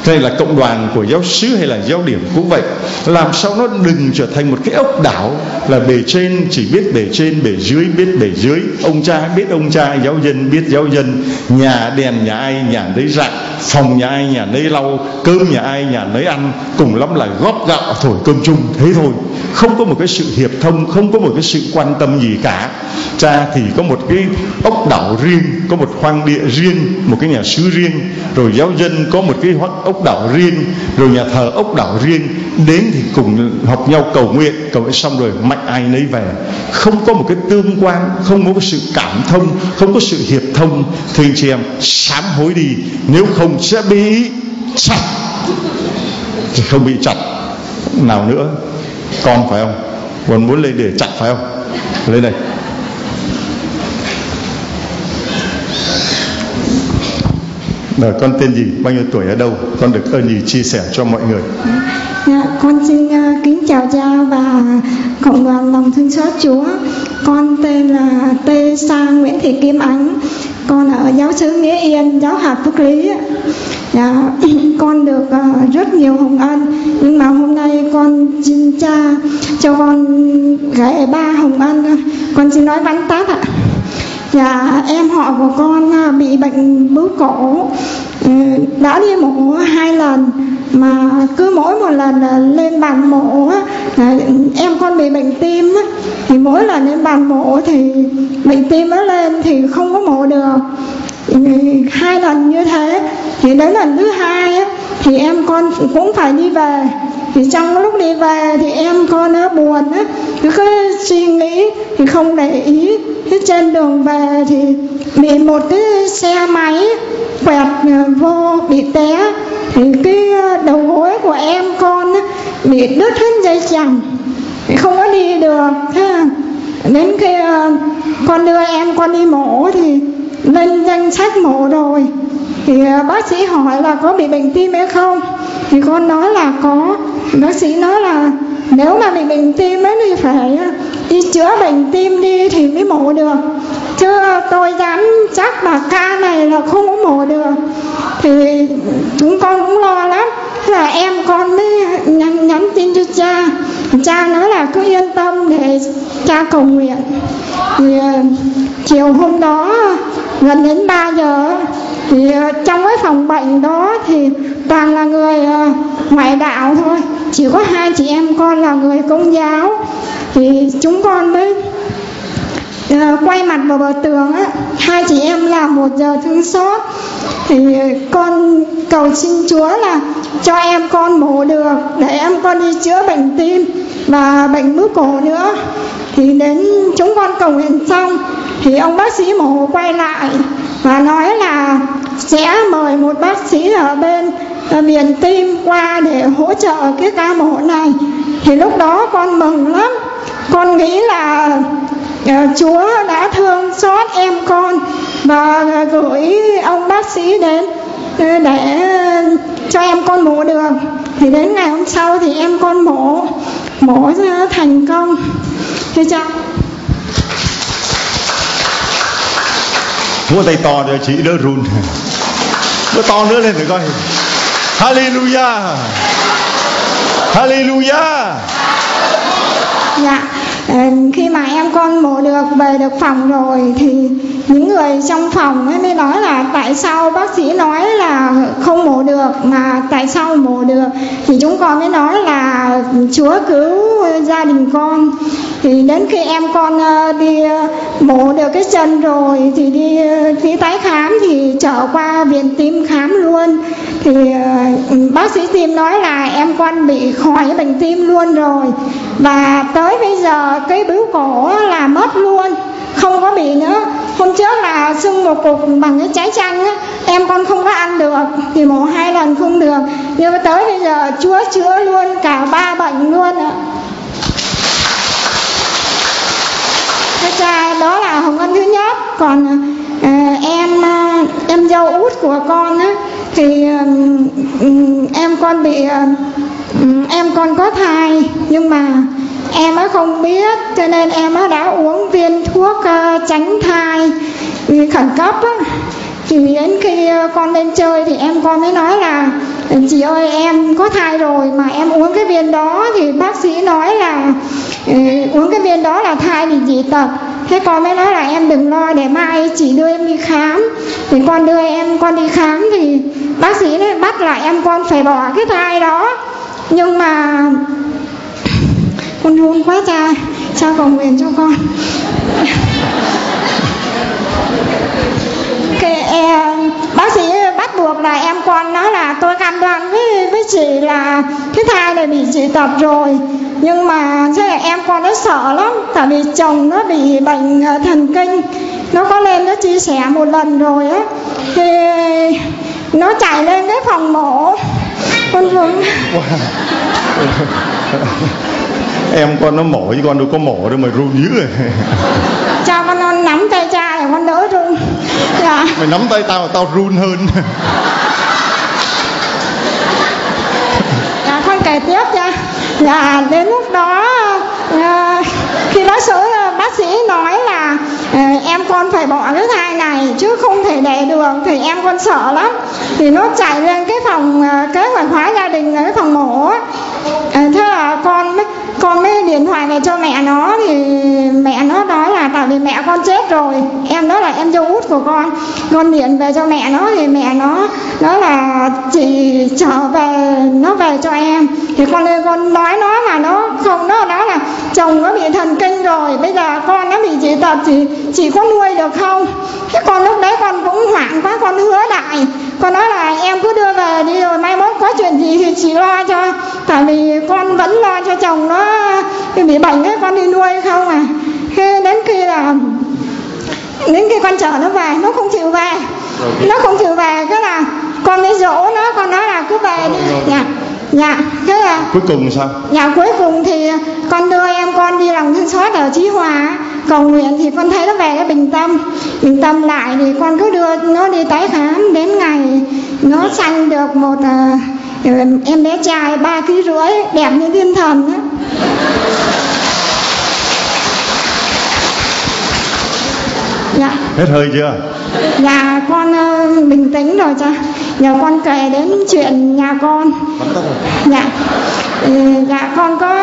[SPEAKER 1] hay là cộng đoàn của giáo sứ hay là giáo điểm cũng vậy. Làm sao nó đừng trở thành một cái ốc đảo là bề trên chỉ biết bề trên, bề dưới biết bề dưới. Ông cha biết ông cha, giáo dân biết giáo dân. Nhà đèn, nhà ai, nhà đấy rạng phòng nhà ai, nhà nấy lau. Cơm nhà ai, nhà nấy ăn. Cùng lắm là góp gạo thổi cơm chung. Thế thôi. Không có một cái sự hiệp thông, không có một cái sự quan tâm gì cả. Cha thì có một cái ốc đảo riêng, có một khoang địa riêng, một cái nhà sứ riêng. Rồi giáo dân có một cái ốc ốc đảo riêng, rồi nhà thờ ốc đảo riêng. Đến thì cùng học nhau cầu nguyện. Cầu nguyện xong rồi mạnh ai nấy về. Không có một cái tương quan, không có một sự cảm thông, không có sự hiệp thông. Thưa anh chị em, sám hối đi. Nếu không sẽ bị chặt. Thì không bị chặt. Nào nữa? Con phải không? Còn muốn lên để chặt phải không? Lên đây. Là con tên gì, bao nhiêu tuổi ở đâu, con được ơn gì chia sẻ cho mọi người.
[SPEAKER 7] Dạ, con xin uh, kính chào cha và cộng đoàn lòng thương xót Chúa. Con tên là Tê Sang Nguyễn Thị Kim Ánh. Con ở giáo xứ Nghĩa Yên, giáo hạt Phước Lý. Dạ, con được uh, rất nhiều hồng ân nhưng mà hôm nay con xin cha cho con gửi ba hồng ân. Con xin nói vắn tát ạ. Dạ em họ của con à, bị bệnh bướu cổ. Ừ, đã đi mổ hai lần, mà cứ mỗi một lần lên bàn mổ à, em con bị bệnh tim thì mỗi lần lên bàn mổ thì bệnh tim nó lên thì không có mổ được. Ừ, hai lần như thế, thì đến lần thứ hai thì em con cũng phải đi về thì trong lúc đi về thì em con nó buồn á cứ suy nghĩ thì không để ý. Thế trên đường về thì bị một cái xe máy quẹt ờ, vô bị té. Thì cái ờ, đầu gối của em con á, bị đứt hết dây chằng. Không có đi được thế đến khi ờ, con đưa em con đi mổ thì lên danh sách mổ rồi. Thì bác sĩ hỏi là có bị bệnh tim hay không? Thì con nói là có bác sĩ nói là nếu mà bị bệnh tim ấy thì phải à, đi chữa bệnh tim đi thì mới mổ được. Chứ tôi dám chắc là ca này là không có mổ được. Thì chúng con cũng lo lắm. Thế là em con mới nhắn, nhắn tin cho cha. Cha nói là cứ yên tâm để cha cầu nguyện. Thì à, chiều hôm đó gần đến 3 giờ thì à, trong cái phòng bệnh đó thì toàn là người ờ, ngoại đạo thôi. Chỉ có hai chị em con là người công giáo. Thì chúng con mới ờ, quay mặt vào bờ tường á. Hai chị em làm một giờ thương xót. Thì con cầu xin Chúa là cho em con mổ được, để em con đi chữa bệnh tim và bệnh bướu cổ nữa. Thì đến chúng con cầu nguyện xong, thì ông bác sĩ mổ quay lại và nói là sẽ mời một bác sĩ ở bên viện tim qua để hỗ trợ cái ca mổ này. Thì lúc đó con mừng lắm. Con nghĩ là ờ, Chúa đã thương xót em con. Và ờ, gửi ông bác sĩ đến ờ, để cho em con mổ được. Thì đến ngày hôm sau thì em con mổ mổ thành công. Thưa cha.
[SPEAKER 1] Múa tay to cho chị đỡ run. Múa to nữa lên thử coi. Hallelujah. Hallelujah.
[SPEAKER 7] Dạ. Ờ, khi mà em con mổ được về được phòng rồi thì những người trong phòng ấy mới nói là tại sao bác sĩ nói là không mổ được, mà tại sao mổ được? Thì chúng con mới nói là Chúa cứu gia đình con thì đến khi em con ờ, đi ờ, mổ được cái chân rồi thì đi ờ, đi tái khám thì trở qua viện tim khám luôn. Thì bác sĩ tim nói là em con bị khỏi bệnh tim luôn rồi. Và tới bây giờ cái bướu cổ là mất luôn, không có bị nữa. Hôm trước là sưng một cục bằng cái trái chanh á, em con không có ăn được thì mổ hai lần không được. Nhưng mà tới bây giờ chúa chữa luôn cả ba bệnh luôn ạ. Cái trai đó là hồng ân thứ nhất. Còn à, em à, em dâu út của con á thì à, em con bị à, em con có thai. Nhưng mà em á không biết cho nên em á đã uống viên thuốc uh, tránh thai vì khẩn cấp á. Thì đến khi con lên chơi thì em con mới nói là chị ơi em có thai rồi mà em uống cái viên đó. Thì bác sĩ nói là ừ, uống cái viên đó là thai bị dị tật. Thế con mới nói là em đừng lo để mai chị đưa em đi khám. Thì con đưa em con đi khám thì bác sĩ bắt là em con phải bỏ cái thai đó. Nhưng mà con run quá cha cha cầu nguyện cho con. Cái e, bác sĩ bắt buộc là chị là cái thai này bị dị tật rồi. Nhưng mà thế là em con nó sợ lắm tại vì chồng nó bị bệnh ờ, thần kinh. Nó có lên nó chia sẻ một lần rồi á. Thì nó chạy lên cái phòng mổ. Con vương
[SPEAKER 1] em con nó mổ chứ con đâu có mổ đâu mà run dữ rồi
[SPEAKER 7] cha con non nắm tay cha để con đỡ run. Dạ.
[SPEAKER 1] Mày nắm tay tao tao run hơn
[SPEAKER 7] tiếp nha. Là đến lúc đó à, khi bác sĩ ờ, bác sĩ nói là à, em con phải bỏ cái thai này chứ không thể để được thì em con sợ lắm. Thì nó chạy lên cái phòng à, kế hoạch hóa gia đình ở cái phòng mổ à, thế là con mới con mới điện thoại này cho mẹ nó thì mẹ nó nói là tại vì mẹ con chết rồi, em đó là em dâu út của con con điện về cho mẹ nó thì mẹ nó nói là chị trở về, nó về cho em. Thì con lên con nói nó mà nó không, nó nói là chồng nó bị thần kinh rồi, bây giờ con nó bị dị tật thì chị có nuôi được không? Cái con lúc đấy con cũng hoảng quá, con hứa đại con nói là em cứ đưa về đi rồi mai mốt có chuyện gì thì chị lo cho. Tại vì con vẫn lo cho chồng nó. Bị bệnh ấy con đi nuôi không à. Thế đến khi là đến khi con chở nó về nó không chịu về. Nó không chịu về cái là con mới dỗ nó con nói là cứ về đi. Dạ dạ. Thế là
[SPEAKER 1] cuối cùng sao?
[SPEAKER 7] Dạ cuối cùng thì con đưa em con đi lòng thương xót ở chí hòa. Cầu nguyện thì con thấy nó về cái bình tâm. Bình tâm lại thì con cứ đưa nó đi tái khám đến ngày nó sanh được một uh, em bé trai ba ký rưỡi đẹp như thiên thần á.
[SPEAKER 1] Dạ. Hết hơi chưa?
[SPEAKER 7] Dạ con uh, bình tĩnh rồi cha. Nhờ con kể đến chuyện nhà con. Dạ. Ừ, dạ con có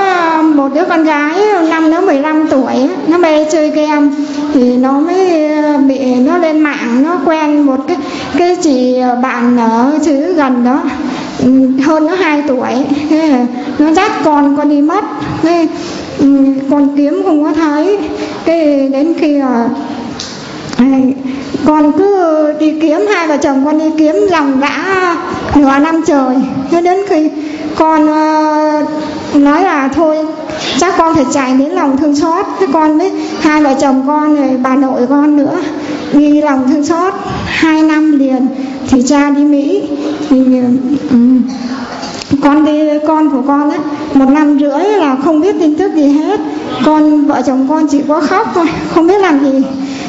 [SPEAKER 7] một đứa con gái năm nó 15 tuổi nó mê chơi game. Thì nó mới bị nó lên mạng nó quen một cái cái chị ờ, bạn ở xứ gần đó ừ, hơn nó 2 tuổi. Nó dắt con con đi mất. Cái ừ, con kiếm không có thấy. Cái đến khi ờ, con cứ đi kiếm, hai vợ chồng con đi kiếm lòng đã nửa năm trời. Cho đến khi con ờ, nói là thôi, chắc con phải chạy đến lòng thương xót. Thế con với hai vợ chồng con rồi bà nội con nữa vì lòng thương xót hai năm liền thì cha đi mỹ. Thì um, con đi con của con ấy một năm rưỡi là không biết tin tức gì hết. Con vợ chồng con chỉ có khóc thôi không biết làm gì.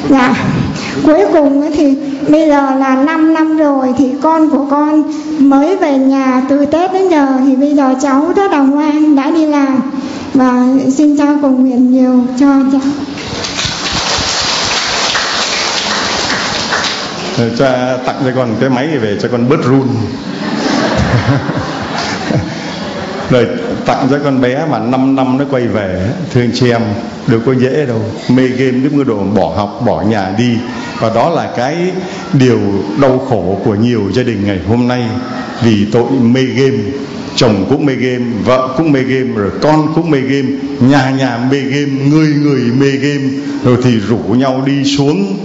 [SPEAKER 7] Dạ cuối cùng thì bây giờ là 5 năm rồi thì con của con mới về nhà từ Tết đến giờ. Thì bây giờ cháu rất là ngoan đã đi làm. Và xin cha cầu nguyện nhiều cho cháu.
[SPEAKER 1] Cha tặng cho con cái máy về cho con bớt run. Rồi tặng cho con bé mà 5 năm nó quay về thưa anh chị em đâu có dễ đâu. Mê game giống như đồ bỏ học bỏ nhà đi. Và đó là cái điều đau khổ của nhiều gia đình ngày hôm nay. Vì tội mê game chồng cũng mê game vợ cũng mê game rồi con cũng mê game nhà nhà mê game người người mê game. Rồi thì rủ nhau đi xuống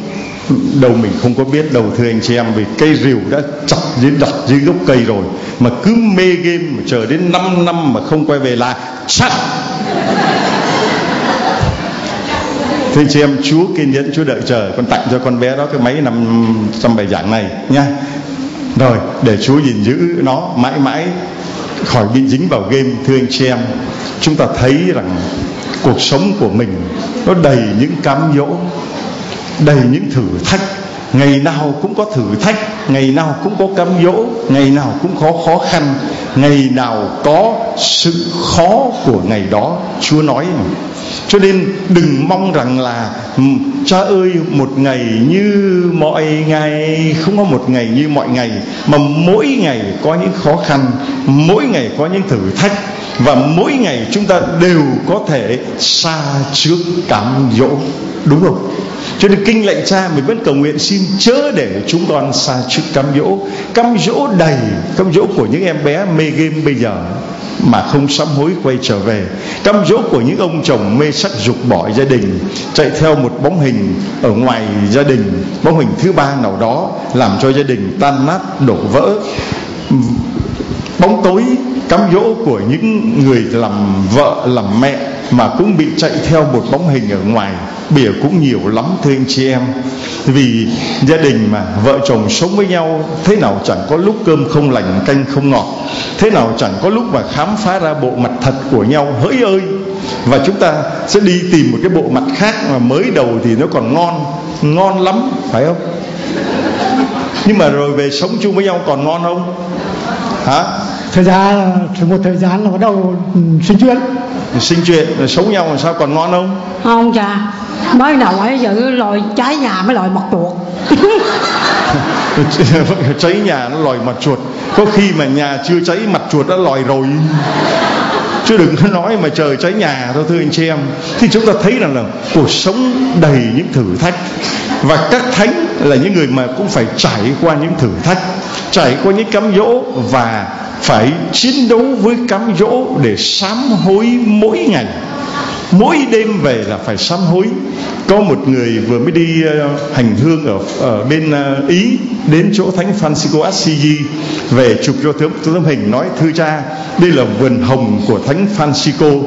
[SPEAKER 1] đầu mình không có biết, đâu thưa anh chị em, vì cây rìu đã chặt dưới đặt dưới gốc cây rồi, mà cứ mê game mà chờ đến 5 năm mà không quay về là chắc Thưa anh chị em, Chúa kiên nhẫn, Chúa đợi chờ, Con tặng cho con bé đó cái máy nằm trong bài giảng này nha Rồi, để Chúa gìn giữ nó mãi mãi khỏi bị dính vào game, Thưa anh chị em. Chúng ta thấy rằng cuộc sống của mình Nó đầy những cám dỗ Đầy những thử thách. Ngày nào cũng có thử thách, Ngày nào cũng có cám dỗ, Ngày nào cũng có khó khăn, Ngày nào có sự khó của ngày đó, Chúa nói. Cho nên đừng mong rằng là ừ, cha ơi, một ngày như mọi ngày, không có một ngày như mọi ngày, mà mỗi ngày có những khó khăn, mỗi ngày có những thử thách và mỗi ngày chúng ta đều có thể xa trước cám dỗ. Đúng không? Cho nên kinh lệnh cha, mình vẫn cầu nguyện xin chớ để chúng con xa trước cám dỗ. Cám dỗ đầy, cám dỗ của những em bé mê game bây giờ mà không sám hối quay trở về. Cám dỗ của những ông chồng mê sắc dục bỏ gia đình, chạy theo một bóng hình ở ngoài gia đình. Bóng hình thứ ba nào đó làm cho gia đình tan nát, đổ vỡ bóng tối cám dỗ của những người làm vợ, làm mẹ mà cũng bị chạy theo một bóng hình ở ngoài. Bìa cũng nhiều lắm, thưa anh chị em. Vì gia đình mà, vợ chồng sống với nhau, thế nào chẳng có lúc cơm không lành, canh không ngọt. Thế nào chẳng có lúc mà khám phá ra bộ mặt thật của nhau, hỡi ơi. Và chúng ta sẽ đi tìm một cái bộ mặt khác mà mới đầu thì nó còn ngon ngon lắm, phải không? Nhưng mà rồi về sống chung với nhau còn ngon không? Hả?
[SPEAKER 2] Thời gian một thời gian là bắt đầu ừ, sinh chuyện.
[SPEAKER 1] Sinh chuyện sống nhau làm sao còn ngon không?
[SPEAKER 3] Không cha mới đầu ấy giờ lòi trái nhà mới lòi mặt chuột.
[SPEAKER 1] Cháy nhà nó lòi mặt chuột. Có khi mà nhà chưa cháy mặt chuột đã lòi rồi. Chứ đừng có nói mà trời cháy nhà thôi thưa anh chị em. Thì chúng ta thấy rằng là cuộc sống đầy những thử thách. Và các thánh là những người mà cũng phải trải qua những thử thách, trải qua những cám dỗ và phải chiến đấu với cám dỗ để sám hối mỗi ngày mỗi đêm về là phải sám hối. Có một người vừa mới đi uh, hành hương ở ở bên uh, ý đến chỗ thánh Francisco Assisi về chụp cho tấm tấm hình nói thưa cha đây là vườn hồng của thánh Francisco.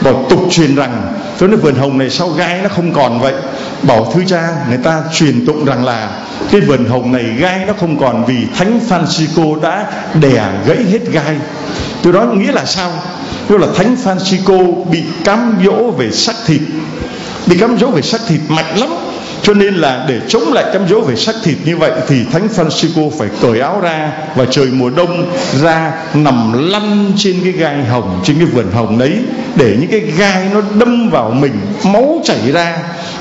[SPEAKER 1] Bảo tục truyền rằng tôi nói vườn hồng này sao gai nó không còn vậy? Bảo thư cha người ta truyền tụng rằng là cái vườn hồng này gai nó không còn vì thánh Francisco đã đè gãy hết gai tôi nói nghĩa là sao? Tức là thánh Francisco bị cám dỗ về sắc thịt. Bị cám dỗ về sắc thịt mạnh lắm. Cho nên là để chống lại cám dỗ về sắc thịt như vậy thì thánh Francisco phải cởi áo ra và trời mùa đông ra nằm lăn trên cái gai hồng, trên cái vườn hồng đấy, để những cái gai nó đâm vào mình, máu chảy ra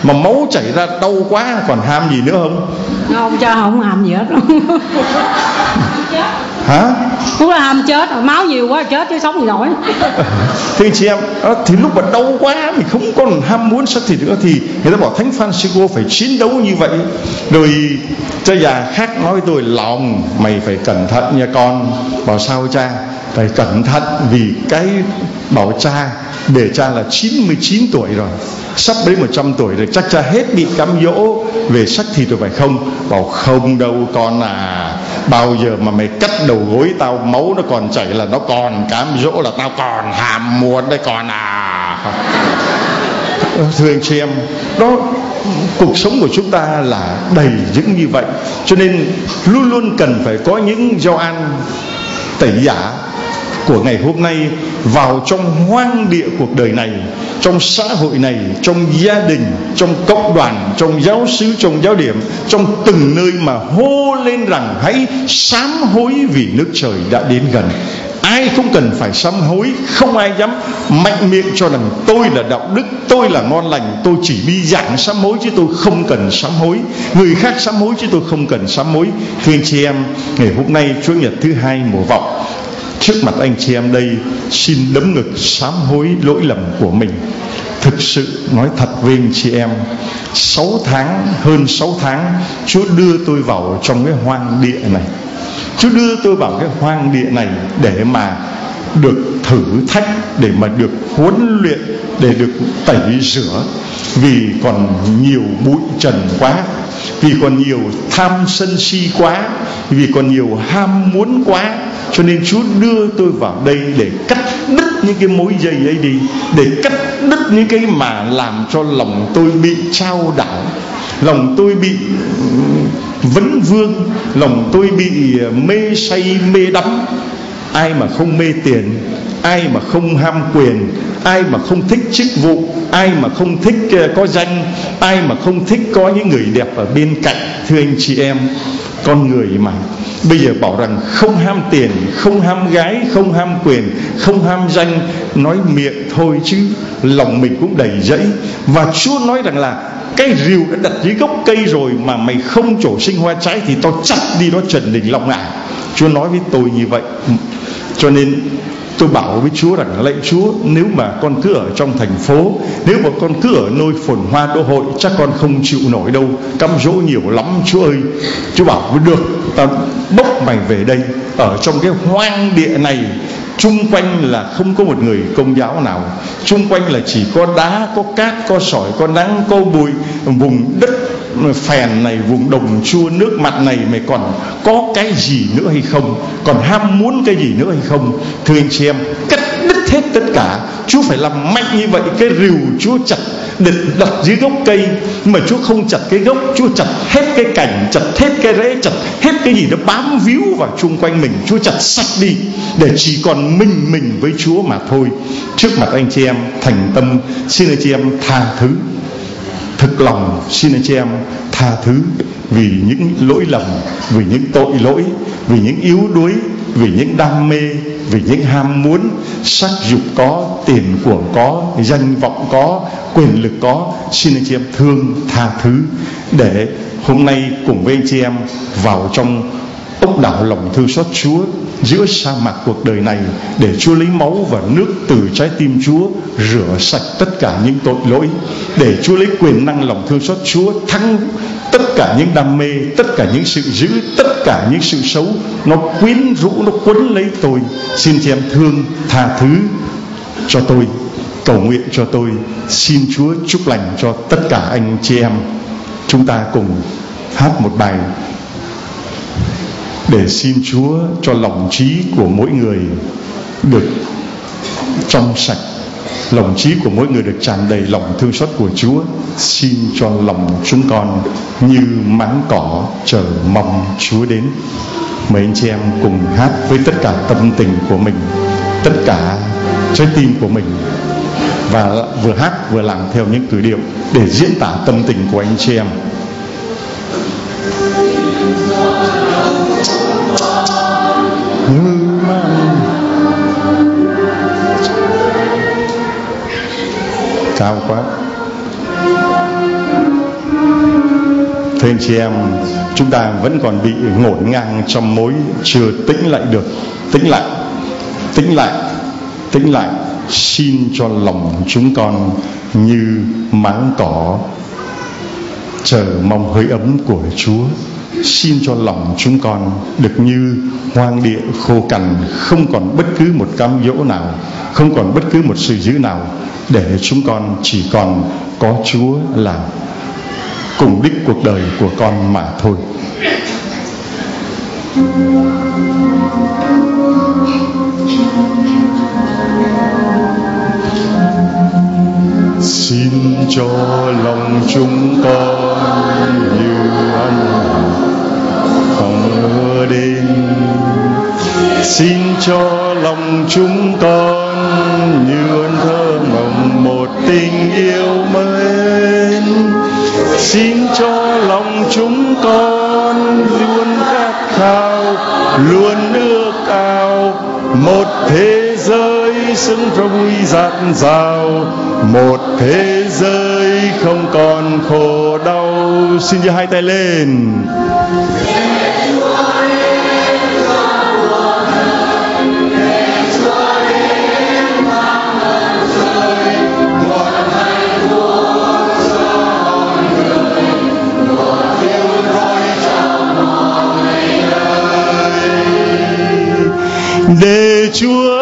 [SPEAKER 1] mà máu chảy ra đau quá còn ham gì nữa không?
[SPEAKER 3] Không cha không ham gì hết.
[SPEAKER 1] Hả?
[SPEAKER 3] Cũng là ham chết rồi máu nhiều quá chết chứ sống gì nổi.
[SPEAKER 1] Thì chị em thì lúc mà đau quá mình không còn ham muốn sắc thịt nữa thì người ta bảo thánh Francisco phải chiến đấu như vậy. Rồi cha già khác nói tôi lòng mày phải cẩn thận nha con. Bảo sao cha? Phải cẩn thận vì cái bảo cha để cha là 99 tuổi rồi sắp đến 100 tuổi rồi, chắc cha hết bị cám dỗ về sắc thịt rồi phải không? Bảo không đâu con à. Bao giờ mà mày cắt đầu gối tao, máu nó còn chảy là nó còn, cám dỗ là tao còn, hàm muốn đấy con à. Ờ, thưa anh chị em, đó, cuộc sống của chúng ta là đầy những như vậy, cho nên luôn luôn cần phải có những giao an tẩy giả của ngày hôm nay vào trong hoang địa cuộc đời này trong xã hội này, trong gia đình, trong cộng đoàn, trong giáo xứ, trong giáo điểm, trong từng nơi mà hô lên rằng hãy sám hối vì nước trời đã đến gần. Ai cũng cần phải sám hối, không ai dám mạnh miệng cho rằng tôi là đạo đức, tôi là ngon lành, tôi chỉ đi giảng sám hối chứ tôi không cần sám hối. Người khác sám hối chứ tôi không cần sám hối. Thưa anh chị em, ngày hôm nay chúa nhật thứ hai mùa vọng trước mặt anh chị em đây, xin đấm ngực sám hối lỗi lầm của mình. Thực sự nói thật với anh chị em, sáu tháng, hơn sáu tháng, Chúa đưa tôi vào trong cái hoang địa này. Chúa đưa tôi vào cái hoang địa này để mà được thử thách, để mà được huấn luyện, để được tẩy rửa. Vì còn nhiều bụi trần quá, vì còn nhiều tham sân si quá, vì còn nhiều ham muốn quá cho nên Chúa đưa tôi vào đây để cắt đứt những cái mối dây ấy đi, để cắt đứt những cái mà làm cho lòng tôi bị trao đảo, lòng tôi bị ừ, vấn vương, lòng tôi bị ờ, mê say, mê đắm. Ai mà không mê tiền, ai mà không ham quyền, ai mà không thích chức vụ, ai mà không thích ờ, có danh, ai mà không thích có những người đẹp ở bên cạnh, thưa anh chị em, con người mà bây giờ bảo rằng không ham tiền, không ham gái, không ham quyền, không ham danh, nói miệng thôi chứ, lòng mình cũng đầy dẫy và chúa nói rằng là cái rìu đã đặt dưới gốc cây rồi mà mày không trổ sinh hoa trái thì tao chặt đi nó trần đình lòng ngả chúa nói với tôi như vậy. Cho nên tôi bảo với Chúa rằng, lạy Chúa, nếu mà con cứ ở trong thành phố, nếu mà con cứ ở nơi phồn hoa đô hội, chắc con không chịu nổi đâu. Căm dỗ nhiều lắm, Chúa ơi. Chúa bảo, được, ta bốc mày về đây. Ở trong cái hoang địa này, chung quanh là không có một người công giáo nào. Chung quanh là chỉ có đá, có cát, có sỏi, có nắng, có bụi, vùng đất phèn này, vùng đồng chua nước mặt này mày còn có cái gì nữa hay không? Còn ham muốn cái gì nữa hay không? Thưa anh chị em, cắt đứt hết tất cả. Chúa phải làm mạnh như vậy, cái rìu Chúa chặt định đặt dưới gốc cây. Mà Chúa không chặt cái gốc, Chúa chặt hết cái cành, chặt hết cái rễ, chặt hết cái gì nó bám víu vào chung quanh mình. Chúa chặt sạch đi, để chỉ còn mình mình với Chúa mà thôi. Trước mặt anh chị em, thành tâm, xin anh chị em tha thứ thực lòng xin anh chị em tha thứ vì những lỗi lầm, vì những tội lỗi, vì những yếu đuối, vì những đam mê, vì những ham muốn, sắc dục có, tiền của có, danh vọng có, quyền lực có. Xin anh chị em thương, tha thứ để hôm nay cùng với anh chị em vào trong ốc đảo lòng thương xót Chúa giữa sa mạc cuộc đời này, để Chúa lấy máu và nước từ trái tim Chúa, rửa sạch tất cả những tội lỗi, để Chúa lấy quyền năng lòng thương xót Chúa, thắng tất cả những đam mê, tất cả những sự giữ tất cả những sự xấu. Nó quyến rũ, nó quấn lấy tôi. Xin chị em thương, tha thứ cho tôi, cầu nguyện cho tôi. Xin Chúa chúc lành cho tất cả anh chị em. Chúng ta cùng hát một bài để xin Chúa cho lòng trí của mỗi người được trong sạch. Lòng trí của mỗi người được tràn đầy lòng thương xót của Chúa. Xin cho lòng chúng con như máng cỏ chờ mong Chúa đến. Mấy anh chị em cùng hát với tất cả tâm tình của mình, tất cả trái tim của mình. Và vừa hát vừa làm theo những cử điệu để diễn tả tâm tình của anh chị em cao quá. Thưa anh chị em, Chúng ta vẫn còn bị ngổn ngang trong mối Chưa tĩnh lại được. Tĩnh lại Tĩnh lại Tĩnh lại. Xin cho lòng chúng con Như máng cỏ. Chờ mong hơi ấm của Chúa. Xin cho lòng chúng con Được như hoang địa, khô cằn, Không còn bất cứ một cam dỗ nào, Không còn bất cứ một sự dữ nào, để chúng con chỉ còn có Chúa là cùng đích cuộc đời của con mà thôi. Xin cho lòng chúng con như anh Xin cho lòng chúng con như ơn thơ mộng một tình yêu mến. Xin cho lòng chúng con luôn khát khao, luôn ước ao. Một thế giới xứng cho vui dạt dào, một thế giới không còn khổ đau. Xin giơ hai tay lên. Để Chúa